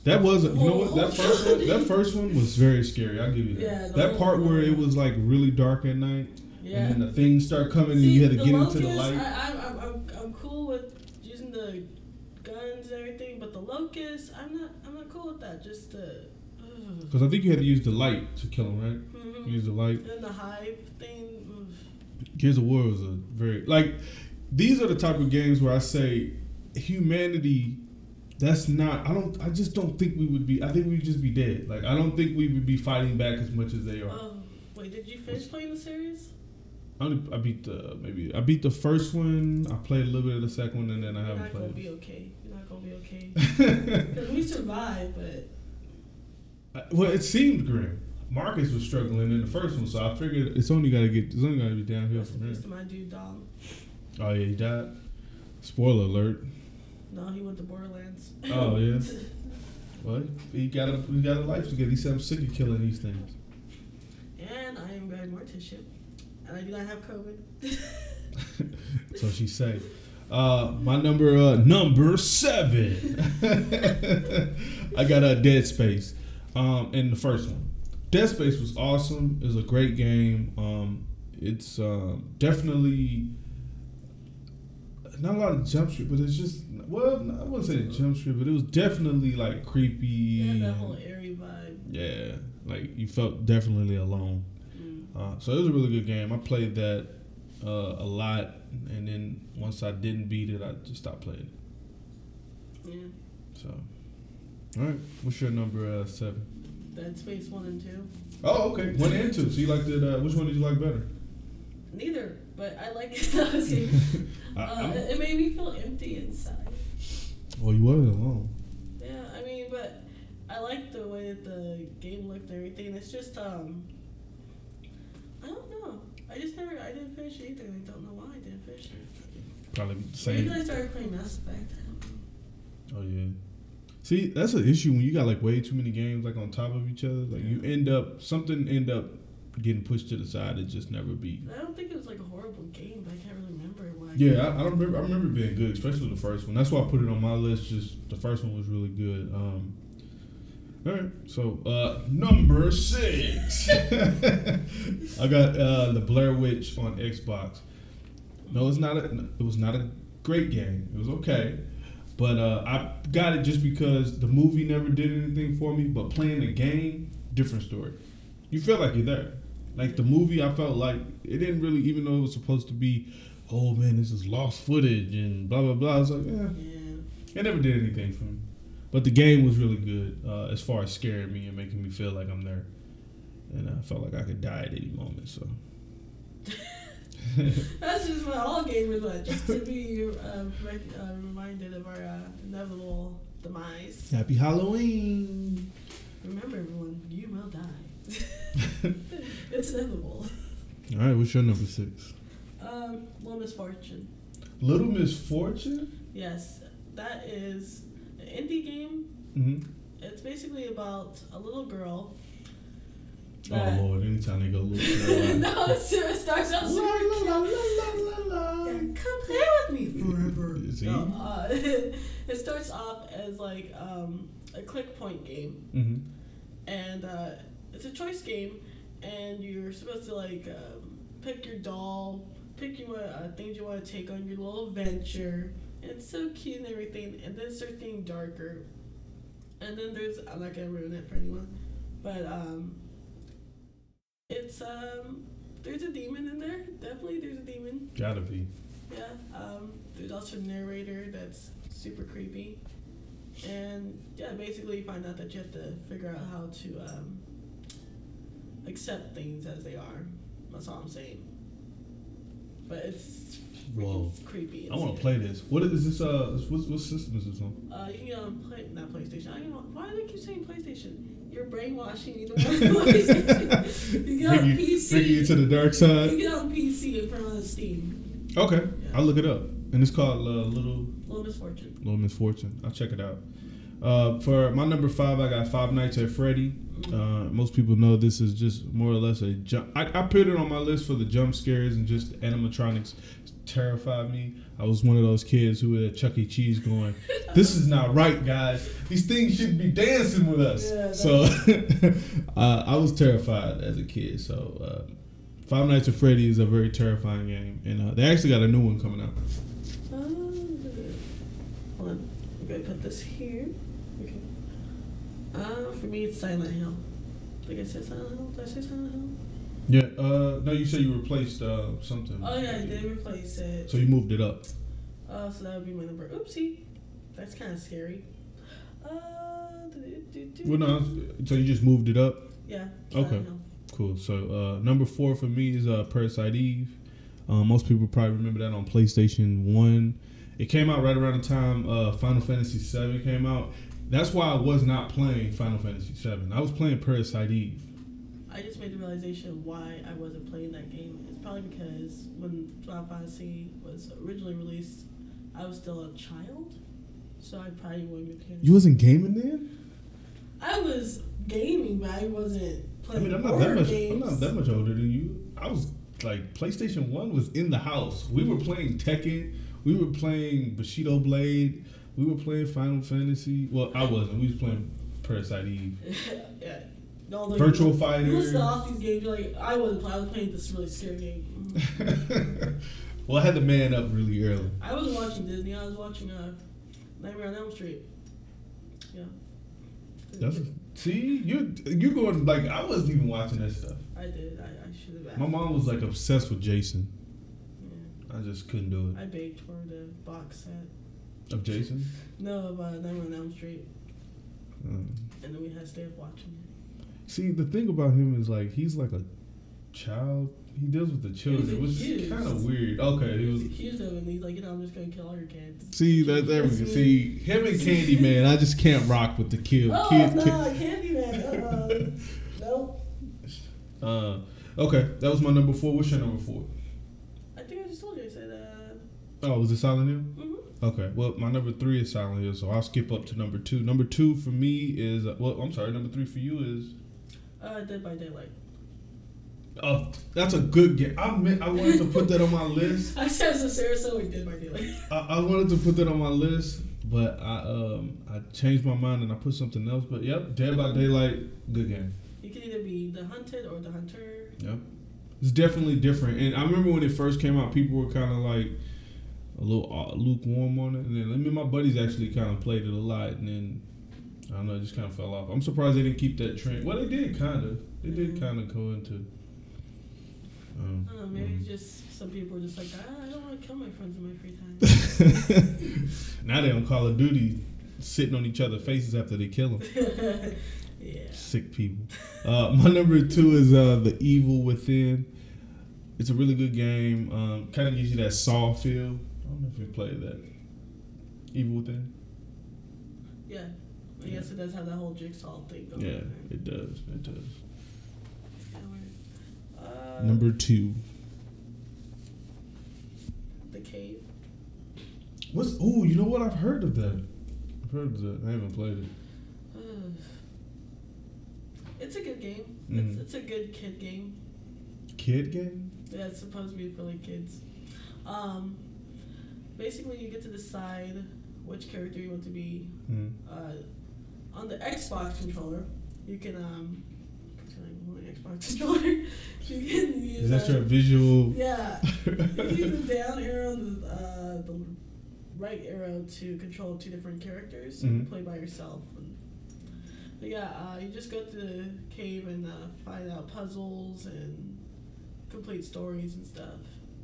That wasn't. You know what? That first one. That [laughs] first one was very scary. I'll give you that. Yeah, that part where it was like really dark at night, Yeah. and then the things start coming, and you had to get into the light. I, I'm, I'm, I'm, I'm cool with using the guns and everything, but the locust, I'm not, I'm not cool with that. Just the. Because I think you had to use the light to kill him, right? Mhm. Use the light. and the hive thing. Gears of War was a very like. These are the type of games where I say humanity. That's not. I don't. I just don't think we would be. I think we'd just be dead. Like I don't think we would be fighting back as much as they are. Oh, wait, did you finish playing the series? I, only, I beat the maybe I beat the first one. I played a little bit of the second one, and then I You're haven't not gonna played. be okay. You're not gonna be okay. [laughs] Because we survived, but Uh, Well, it seemed grim. Marcus was struggling in the first one, so I figured it's only got to get. It's only got to be downhill from here. my dude, dog. Oh yeah, he died. Spoiler alert. No, he went to Borderlands. Oh yeah. [laughs] Well, he got a he got a life to get. He said I'm sick of killing these things. and I am Barry Mortician. And I do not have COVID. [laughs] so she say. Uh, my number uh, number seven. [laughs] I got a Dead Space. Um, in the first one, Dead Space was awesome. It was a great game. Um, it's um, definitely not a lot of jump street, but it's just well, I wouldn't say jump street, but it was definitely like creepy. Had that whole airy vibe. yeah, like you felt definitely alone. Mm. Uh, so it was a really good game. I played that uh, a lot, and then once I didn't beat it, I just stopped playing. it. Yeah. So, all right, what's your number uh, seven? Dead Space 1 and 2. Oh, okay, one and two. So you liked it? Uh, which one did you like better? Neither, but I like it. [laughs] I was saying, [laughs] uh, it made me feel empty inside. well, you was alone. Yeah, I mean, but I like the way that the game looked and everything. It's just, um, I don't know. I just never, I didn't finish anything. I don't know why I didn't finish it. Probably the Maybe same. I started playing Mass Effect. I don't know. Oh yeah. See, that's an issue when you got like way too many games like on top of each other. Like you end up something end up getting pushed to the side and just never be. I don't think it was like a horrible game, but I can't really remember. I- Yeah, I, I don't remember. I remember it being good, especially the first one. That's why I put it on my list. Just the first one was really good. Um, all right, so uh, number six, [laughs] I got uh, the Blair Witch on Xbox. No, it's not. A, it was not a great game. It was okay, but uh, I got it just because the movie never did anything for me. But playing the game, different story. You feel like you're there. Like the movie, I felt like it didn't really, even though it was supposed to be, oh man, this is lost footage and blah blah blah. I was like, yeah, Yeah. it never did anything for me. But the game was really good uh, as far as scaring me and making me feel like I'm there. And I felt like I could die at any moment. So [laughs] That's just what all gamers want, just to be uh, rec- uh, reminded of our uh, inevitable demise. happy Halloween. Remember, everyone, you will die. [laughs] it's inevitable. All right, what's your number six? Um, Little Misfortune. Little Misfortune. Yes, that is an indie game. Mm-hmm. It's basically about a little girl. Oh Lord, anytime they go little. [laughs] girl. no, it's, it starts out La, la, la, la, la, la. Yeah, come play with me forever. [laughs] No, uh, it starts off as like um, a click point game, Mhm. and uh, it's a choice game, and you're supposed to like um, pick your doll, pick your uh, things you want to take on your little adventure. And it's so cute and everything, and then it starts getting darker. And then there's I'm not gonna ruin it for anyone, but um, it's um, there's a demon in there. Definitely, there's a demon. Gotta be. Yeah. Um, there's also a narrator that's super creepy. And yeah, basically you find out that you have to figure out how to um, accept things as they are. That's all I'm saying. But it's Whoa. creepy. I want to play this. What is this? Uh, what, what system is this on? Uh, you can get on play not PlayStation. I don't know why do they keep saying PlayStation. You're brainwashing me [laughs] [laughs] you get on Bring you, PC. bring you to the dark side. you get on PC in front of Steam. Okay, Yeah. I'll look it up. And it's called uh, Little Little misfortune. Little Misfortune. I'll check it out. Uh, for my number five, I got Five Nights at Freddy. Uh, most people know this is just more or less a jump. I, I put it on my list for the jump scares and just animatronics terrified me. I was one of those kids who were at Chuck E. Cheese going, [laughs] "This is not right, guys. These things should be dancing with us." Yeah, so uh, [laughs] I was terrified as a kid. So uh, Five Nights at Freddy is a very terrifying game, and uh, they actually got a new one coming out. Hold on. I'm gonna put this here. Okay. Uh, for me, it's Silent Hill. Like I said, Silent Hill. Did I say Silent Hill? Yeah. Uh, no, you said you replaced uh, something. Oh yeah, I did replace it. So you moved it up. Uh, so that would be my number. Oopsie. That's kind of scary. Uh, Well, no. So you just moved it up. Yeah. Okay. Cool. So uh, number four for me is uh, Parasite Eve. Um, most people probably remember that on PlayStation One. It came out right around the time uh, Final Fantasy VII came out. That's why I was not playing Final Fantasy VII. I was playing Parasite Eve. I just made the realization why I wasn't playing that game. It's probably because when Final Fantasy was originally released, I was still a child, so I probably wouldn't be playing. You wasn't gaming then? I was gaming, but I wasn't playing. I playing mean, I'm not that much. games. I'm not that much older than you. I was like PlayStation One was in the house. We were playing Tekken. We were playing Bushido Blade. We were playing Final Fantasy. Well, I wasn't. We was playing Parasite Eve. [laughs] yeah. No, like, Virtual you Fighter. You listen to all these games, you're like, I wasn't playing. I was playing this really scary game. [laughs] well, I had to man up really early. I wasn't watching Disney. I was watching uh, Nightmare on Elm Street. Yeah. That's see you. You going like I wasn't even watching that stuff. I did. I, I should have. My mom was like obsessed with Jason. Yeah. I just couldn't do it. I begged for the box set. Of Jason. No, of uh, Nightmare on Elm Street, Um, and then we had to stay up watching it. see, the thing about him is like he's like a child. He deals with the children, which is kind of weird. Okay, he was. accused of and he's like, you know, I'm just gonna kill all your kids. See that's everything. See him and Candyman. I just can't rock with the kid. Oh kid, no, kid. Candyman. Uh, [laughs] nope. Uh, okay, that was my number four. What's your number four? I think I just told you. I said, uh, Oh, was it Silent Hill? mhm. Okay, well, my number three is Silent Hill, so I'll skip up to number two. Number two for me is uh, well, I'm sorry. Number three for you is uh, Dead by Daylight. Oh, that's a good game. I meant, I wanted to put that on my list. [laughs] I said so Sarasota did by daylight. [laughs] I, I wanted to put that on my list, but I um I changed my mind and I put something else. But yep, Dead by Daylight, good game. You can either be the hunted or the hunter. Yep, it's definitely different. And I remember when it first came out, people were kind of like a little uh, lukewarm on it, and then I mean my buddies actually kind of played it a lot, and then I don't know, it just kind of fell off. I'm surprised they didn't keep that trend. Well, they did kind of. They did kind of go into. Um, I don't know, maybe just some people are just like, ah, I don't want to kill my friends in my free time. [laughs] now they on Call of Duty, sitting on each other's faces after they kill them. [laughs] yeah. Sick people. Uh, my number two is uh, The Evil Within. It's a really good game. Um, kind of gives you that Saw feel. I don't know if you played that. Evil Within. Yeah. I guess it does have that whole jigsaw thing going Yeah, on. it does. It does. Uh, Number two. The cave. What's? Oh, you know what? I've heard of that. I've heard of that. I haven't played it. Uh, [sighs] it's a good game. Mhm. It's, it's a good kid game. Kid game. Yeah, it's supposed to be for like kids. Um, basically, you get to decide which character you want to be. Mm. Uh, on the Xbox controller, you can um, Xbox [laughs] controller, you can use. Is that your visual? Yeah, [laughs] you can use the down arrow and the, uh, the right arrow to control two different characters. You Mhm. can play by yourself. And, but yeah, uh, you just go to the cave and uh, find out puzzles and complete stories and stuff.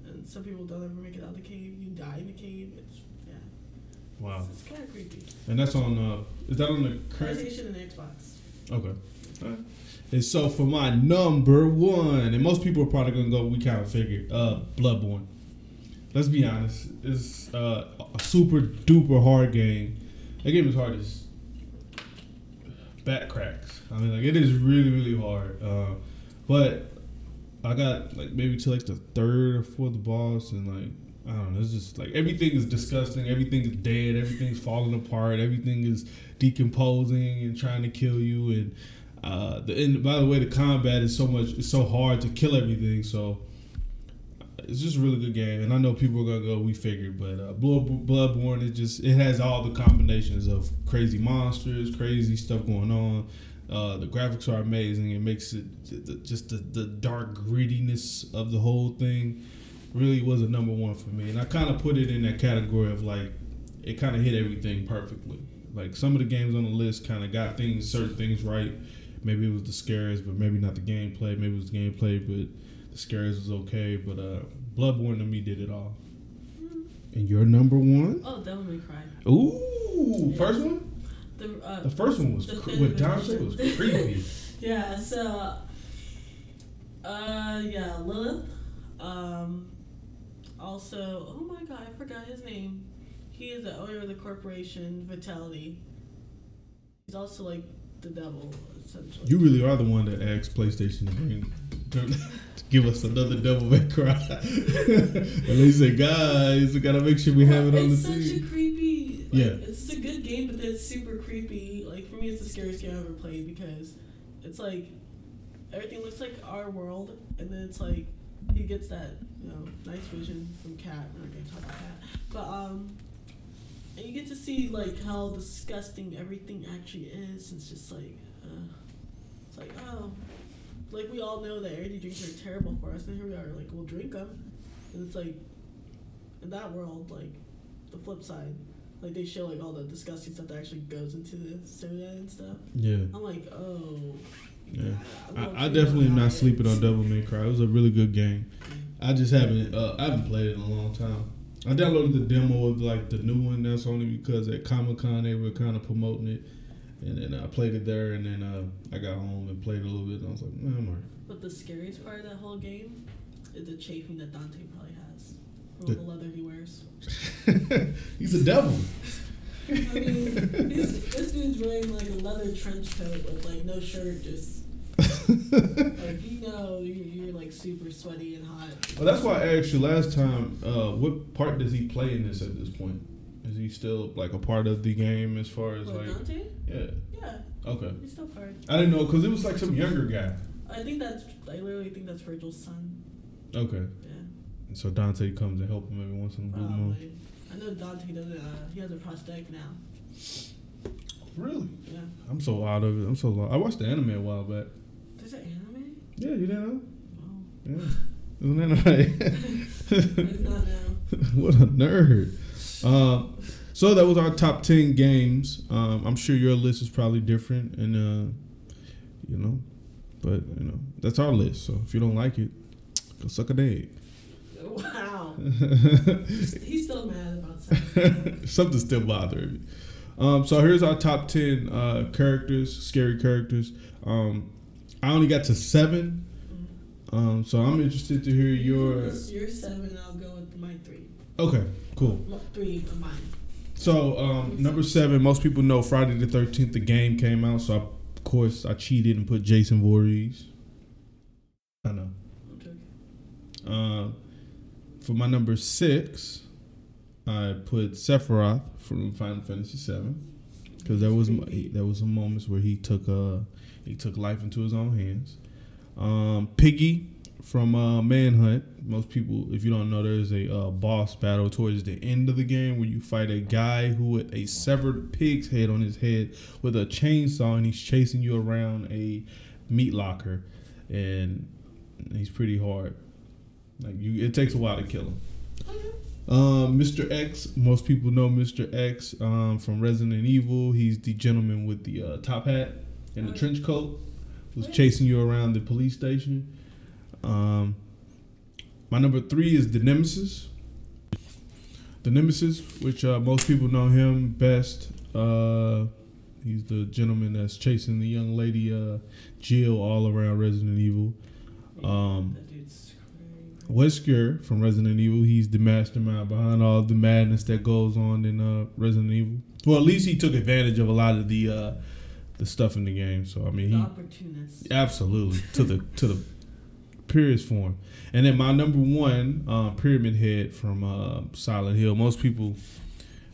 And some people don't ever make it out of the cave. You die in the cave. It's yeah, Wow. it's, kind of creepy. And that's on. Uh, is that on the current? PlayStation and Xbox. Okay. And so for my number one, and most people are probably gonna go, we kind of figured, uh, Bloodborne. Let's be honest, it's uh, a super duper hard game. That game is hard as back cracks. I mean, like it is really really hard. Uh, but I got like maybe to like the third or fourth boss, and like I don't know, it's just like everything is disgusting. Everything is dead. Everything's falling apart. Everything is decomposing and trying to kill you. And uh, the and by the way, the combat is so much. It's so hard to kill everything. So it's just a really good game. And I know people are gonna go, we figured, but uh, Blood, Bloodborne, it just it has all the combinations of crazy monsters, crazy stuff going on. Uh, the graphics are amazing. It makes it just the, the dark grittiness of the whole thing really was a number one for me. And I kind of put it in that category of like it kind of hit everything perfectly. Like some of the games on the list kind of got things, certain things right. Maybe it was the scares, but maybe not the gameplay. Maybe it was the gameplay, but the scares was okay. But uh, Bloodborne to me did it all. And your number one? Oh, Devil May Cry. Ooh, first one. The, uh, The first one was the cre- with Dante was creepy. [laughs] Yeah, so uh yeah, Lilith. Um also oh my god, I forgot his name. He is the owner of the corporation Virility. He's also like the devil, essentially. You really are the one that asked PlayStation to bring to, to [laughs] give us another Devil May Cry. [laughs] and they said, guys, we gotta make sure we have it on the it's such a creepy like, Yeah. it's a good game but then it's super creepy. Like for me it's the scariest game I've ever played because it's like everything looks like our world and then it's like he gets that, you know, nice vision from Kat. We're not gonna talk about that. But um and you get to see like how disgusting everything actually is. It's just like uh, it's like oh like we all know that energy drinks are terrible for us and here we are like we'll drink them and it's like in that world like the flip side like they show like all the disgusting stuff that actually goes into the soda and stuff Yeah. i'm like oh Yeah. I'm I, I definitely am not sleeping on Devil May Cry. It was a really good game. I just haven't uh, I haven't played it in a long time. I downloaded the demo of like the new one. That's only because at Comic Con they were kind of promoting it, and then I played it there. And then uh, I got home and played a little bit. And I was like, man, I'm alright. but the scariest part of that whole game is the chafing that dante probably has from The- all the leather he wears [laughs] He's a devil. I mean, [laughs] he's, this dude's wearing like a leather trench coat with like no shirt, just like you know you're, you're like super sweaty and hot. Well, that's why I asked you last time. Uh, what part does he play in this at this point? Is he still like a part of the game as far as What like? Dante? Yeah. Yeah, Okay. he's still part. I didn't know because it was like some younger guy. I think that's. I literally think that's Vergil's son. Okay. Yeah, So Dante comes and help him every once in a blue moon. I know Dante doesn't. Uh, he has a prosthetic now. Really? Yeah. I'm so out of it. I'm so lost. I watched the anime a while back. There's an anime. Yeah, you didn't know? Oh, Yeah. It was an anime. I did not know. what a nerd. Um, so that was our top ten games. Um, I'm sure your list is probably different, and uh, you know, but you know that's our list. So if you don't like it, go suck a dick. Wow. [laughs] He's still mad about something. [laughs] Something still bothering me. Um, so here's our top ten uh, characters, scary characters. Um, I only got to seven. Um, so I'm interested to hear your. You're seven, I'll go with my three. Okay, cool. Three of mine. So um, number seven, most people know Friday the Thirteenth. The game came out, so I, of course I cheated and put Jason Voorhees. I know. I'm. Uh, for my number six, I put Sephiroth from Final Fantasy Seven because there was there was some moments where he took uh he took life into his own hands. Um, Piggy from uh, Manhunt. Most people, if you don't know, there's a uh, boss battle towards the end of the game where you fight a guy who with a severed pig's head on his head with a chainsaw and he's chasing you around a meat locker, and he's pretty hard. Like you, it takes a while to kill him. Um, Mr. X. Most people know Mr. X um, from Resident Evil. He's the gentleman with the uh, top hat and the trench coat, who's chasing you around the police station. Um, my number three is the Nemesis. The Nemesis, which uh, most people know him best. Uh, he's the gentleman that's chasing the young lady uh, Jill all around Resident Evil. Um, That dude's crazy. Wesker from Resident Evil. He's the mastermind behind all the madness that goes on in uh, Resident Evil. Well, at least he took advantage of a lot of the uh, the stuff in the game. So I mean, The he opportunist. absolutely [laughs] to the to the purest form. And then my number one, uh, Pyramid Head from uh, Silent Hill. Most people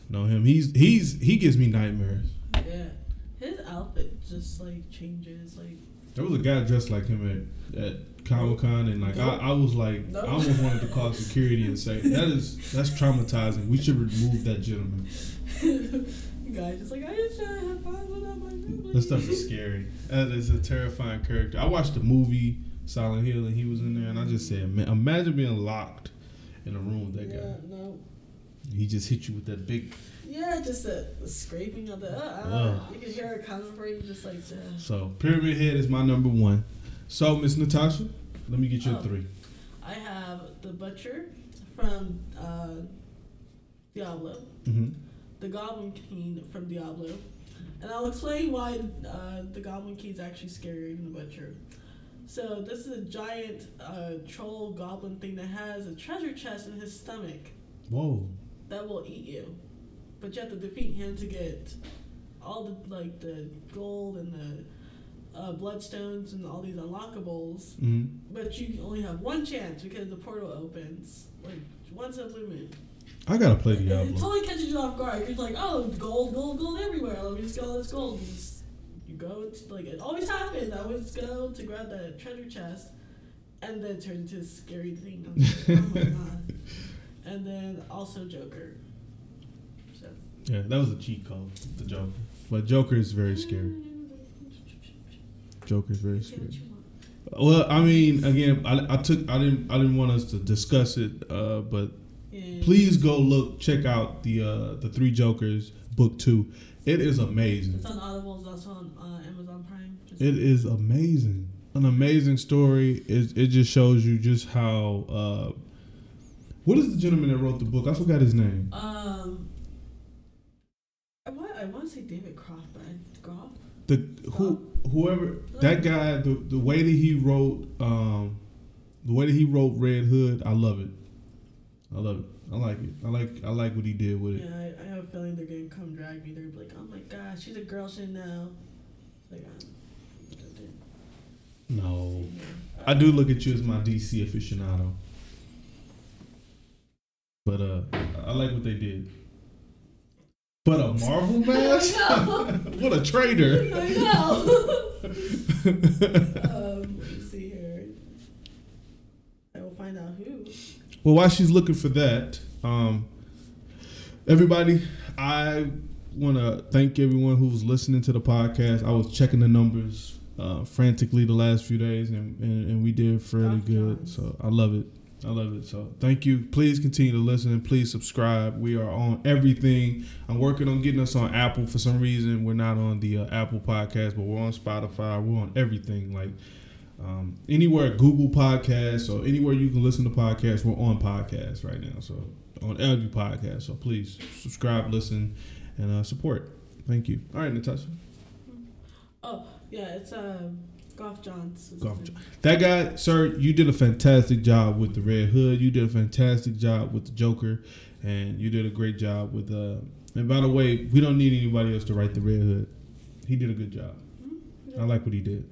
know him. He's he's he gives me nightmares. Yeah. His outfit just like changes. Like There was a guy dressed like him at, at Comic Con, and like I, I was like, No. I almost wanted to call security and say that is that's traumatizing. We should remove that gentleman. [laughs] guy just like I just trying to have fun with my family. That stuff is scary. That is a terrifying character. I watched the movie Silent Hill, and he was in there, and I just said, man, imagine being locked in a room with that Yeah, guy. no. He just hit you with that big. Yeah, just the, the scraping of the. Uh, uh, you can hear it coming for you, just like. Uh, So Pyramid Head is my number one. So Miss Natasha, let me get you a Oh. three. I have the butcher from uh, Diablo, Mm-hmm. the Goblin King from Diablo, and I'll explain why uh, the Goblin King is actually scarier than the butcher. So this is a giant uh, troll goblin thing that has a treasure chest in his stomach Whoa. that will eat you, but you have to defeat him to get all the like the gold and the uh, bloodstones and all these unlockables. Mm-hmm. But you only have one chance because the portal opens like once a blue moon. I gotta play It, it totally catches you off guard. You're like, oh, gold, gold, gold everywhere. Let me just get all this gold. You, just, you go to, like it always happens. I always go to grab the treasure chest, and then it turns into a scary thing. Like, oh my [laughs] god. And then also Joker. So. Yeah, that was a cheat code. The Joker, but Joker is very scary. Joker is very Say scary. Well, I mean, again, I, I took, I didn't, I didn't want us to discuss it, uh, but Yeah. please go look, check out the uh, the Three Jokers book two. It is amazing. It's on Audible. It's also on uh, Amazon Prime. Just It is amazing. An amazing story. It, it just shows you just how. Uh, what is the gentleman that wrote the book? I forgot his name. Um, I want I want to say David Croft, but I, Croft. The who whoever that guy. The the way that he wrote. Um, the way that he wrote Red Hood. I love it. I love it. I like it. I like I like what he did with it. Yeah, I, I have a feeling they're gonna come drag me. They're gonna be like, oh my gosh, she's a girl, know. Like, No, I do look at you as my DC aficionado. But uh, I like what they did. But a Marvel [laughs] mask? [laughs] what a traitor! I know. [laughs] um, let me see here. I will find out who. Well, while she's looking for that, um, everybody, I want to thank everyone who was listening to the podcast. I was checking the numbers uh, frantically the last few days, and, and, and we did fairly good. So I love it. I love it. So thank you. Please continue to listen and please subscribe. We are on everything. I'm working on getting us on Apple. For some reason, we're not on the uh, Apple podcast, but we're on Spotify. We're on everything. Like um, anywhere Google Podcasts or anywhere you can listen to podcasts, we're on podcasts right now. So on every podcast. So please subscribe, listen, and uh, support. Thank you. All right, Natasha. Oh yeah, it's uh, Geoff Johns. Geoff. John. That guy, sir, you did a fantastic job with the Red Hood. You did a fantastic job with the Joker, and you did a great job with. Uh, and by the way, we don't need anybody else to write the Red Hood. He did a good job. Mm-hmm. I like what he did.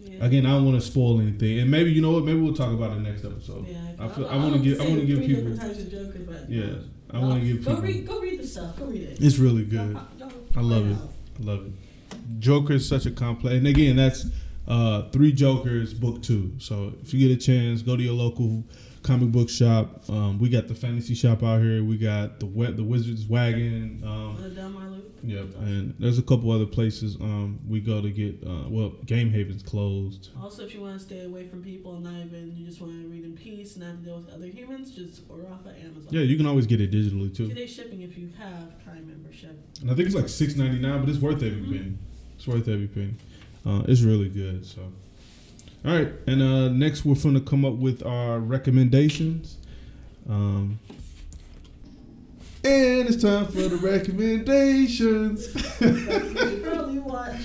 Yeah. Again, I don't want to spoil anything, and maybe you know what? Maybe we'll talk about it next episode. Yeah, I feel, I I'll- want to give. I want to give people. Joker, but Yeah, uh, I want to uh, give Go people. read, go read the stuff. Go read it. It's really good. I love it. out. I love it. Joker is such a complex, and again, that's uh, three Jokers book two. So if you get a chance, go to your local comic book shop. Um, we got the fantasy shop out here. We got the the Wizards Wagon. Um, yep, and there's a couple other places um, we go to get. Uh, well, Game Haven's closed. Also, if you want to stay away from people and not even, you just want to read in peace and not to deal with other humans, just order off of Amazon. Yeah, you can always get it digitally too. Two day shipping if you have Prime membership. And I think it's like six ninety nine, but it's worth every penny. It's worth every penny. Uh, it's really good. So, all right, and uh, next we're gonna come up with our recommendations. Um, and it's time for the recommendations. probably [laughs] watch.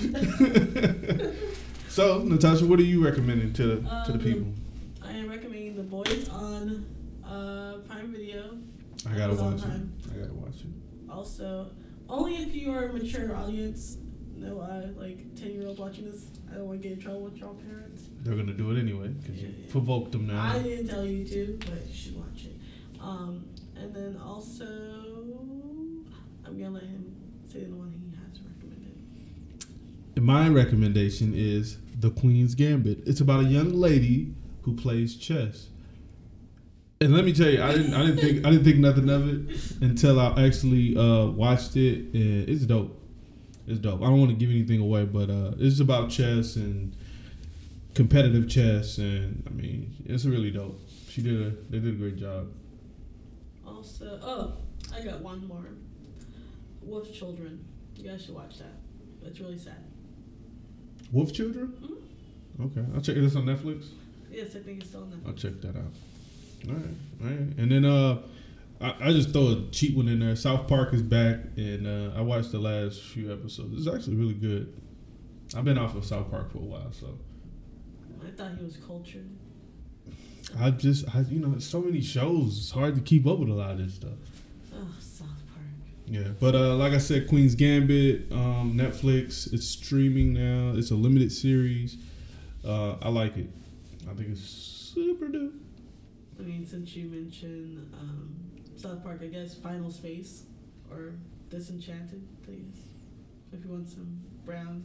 so, Natasha, what are you recommending to the, to the Um, people? I am recommending The Boys on uh, Prime Video. I gotta watch it. I gotta watch it. Also, only if you are a mature audience. No, uh, like ten year old watching this. I don't want to get in trouble with your parents. They're gonna do it anyway because you Yeah, yeah. provoked them now. I didn't tell you to, but you should watch it. Um, and then also, I'm gonna let him say the one he has recommended. My recommendation is The Queen's Gambit. It's about a young lady who plays chess. And let me tell you, I didn't, I didn't think, I didn't think nothing of it until I actually uh, watched it, and it's dope. It's dope. I don't want to give anything away, but uh, it's about chess and competitive chess, and I mean, it's really dope. She did a, they did a great job. Also, oh, I got one more. Wolf Children. You guys should watch that. It's really sad. Wolf Children. Okay, I'll check this on Netflix. Yes, I think it's still on Netflix. I'll check that out. All right, all right. And then uh, I, I just throw a cheap one in there. South Park is back, and uh, I watched the last few episodes. It's actually really good. I've been off of South Park for a while, so I thought he was cultured. I just, I, you know, it's so many shows. It's hard to keep up with a lot of this stuff. Oh, South Park. Yeah, but uh, like I said, Queen's Gambit, um, Netflix. It's streaming now. It's a limited series. Uh, I like it. I think it's super dope. I mean, since you mentioned um, South Park, I guess Final Space or Disenchanted, please. If you want some brown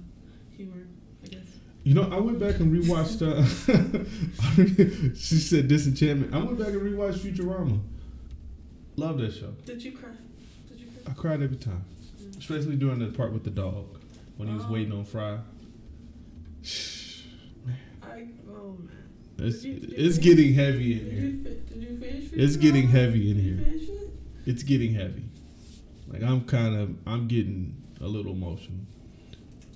humor, I guess. You know, I went back and rewatched. Uh, [laughs] she said Disenchantment. I went back and rewatched Futurama. Love that show. Did you cry? Did you cry? I cried every time, especially during the part with the dog when he was Oh. waiting on Fry. [sighs] I oh man. It's you- it's getting heavy in here. you, did you finish? It's getting heavy in here. finish it? It's getting heavy. Like I'm kind of I'm getting a little emotional.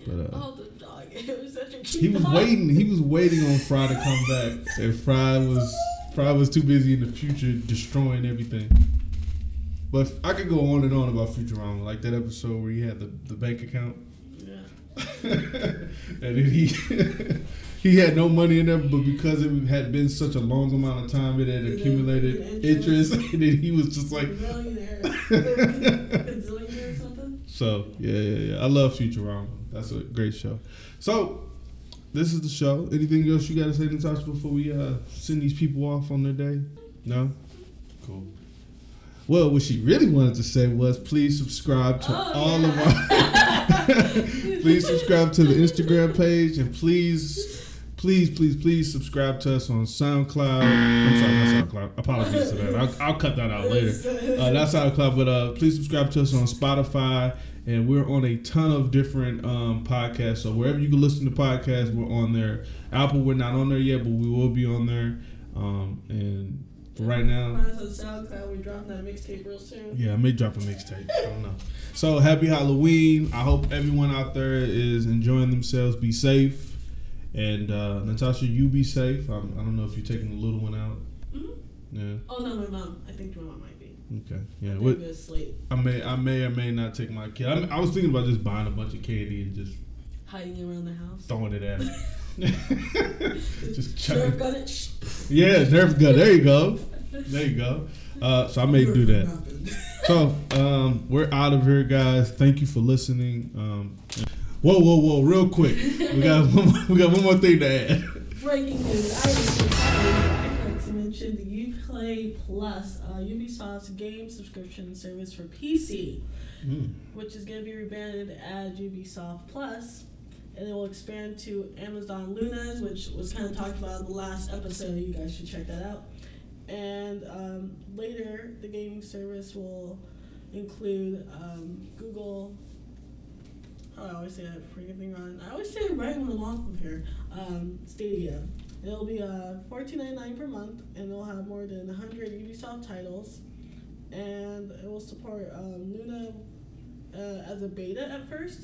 But uh, oh, the dog. [laughs] It was such a cute he was dog. waiting. He was waiting on Fry to come back, and Fry was Fry was too busy in the future destroying everything. But I could go on and on about Futurama, like that episode where he had the, the bank account, Yeah. [laughs] and then he [laughs] he had no money in there, but because it had been such a long amount of time, it had accumulated interest, [laughs] and then he was just like. Millionaire. [laughs] Gazillionaire or something. So yeah, yeah, yeah. I love Futurama. That's a great show. So this is the show. Anything else you got to say, Natasha, before we uh, send these people off on their day? No. Cool. Well, what she really wanted to say was, please subscribe to Oh, all yeah. of our. [laughs] please subscribe to the Instagram page and please please, please, please subscribe to us on SoundCloud. I'm sorry, not SoundCloud. Apologies to that. I'll, I'll cut that out later. Uh, that's SoundCloud, but uh, please subscribe to us on Spotify. And we're on a ton of different um, podcasts. So wherever you can listen to podcasts, we're on there. Apple, we're not on there yet, but we will be on there. Um, and for right now, on SoundCloud. We're dropping that mixtape real soon. yeah, I may drop a mixtape. I don't know. So happy Halloween. I hope everyone out there is enjoying themselves. Be safe. And uh, Natasha, you be safe. I'm, I don't know if you're taking the little one out. Mhm. Yeah. Oh no, my mom. I think my mom might be. Okay. Yeah. They're What. I may I may or may not take my kid. I, I was thinking about just buying a bunch of candy and just Hiding around the house. throwing it at [laughs] [laughs] just chucking. got it. Yeah, Nerf gun. There you go. There you go. Uh, so I may do that. So um, we're out of here, guys. Thank you for listening. Um, whoa, whoa, whoa! Real quick, we got [laughs] one, more- we got one more thing to add. Breaking news. I was sorry. I to mention the Uplay Plus, uh, Ubisoft's game subscription service for PC, Mm. which is going to be rebranded as Ubisoft Plus. And it will expand to Amazon Lunas, which was kind of talked about in the last episode. You guys should check that out. And um, later, the gaming service will include um, Google. Oh, I always say that freaking thing wrong. I always say it right when I'm off of here. Um, Stadia. It'll be uh, fourteen ninety nine per month, and it'll have more than hundred Ubisoft titles, and it will support um, Luna uh, as a beta at first,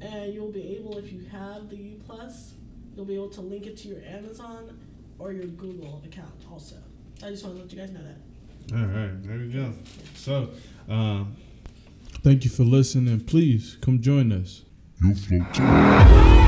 and you'll be able, if you have the U Plus, you'll be able to link it to your Amazon or your Google account also. I just want to let you guys know that. All right, there we go. So, um, thank you for listening. Please come join us. You'll float.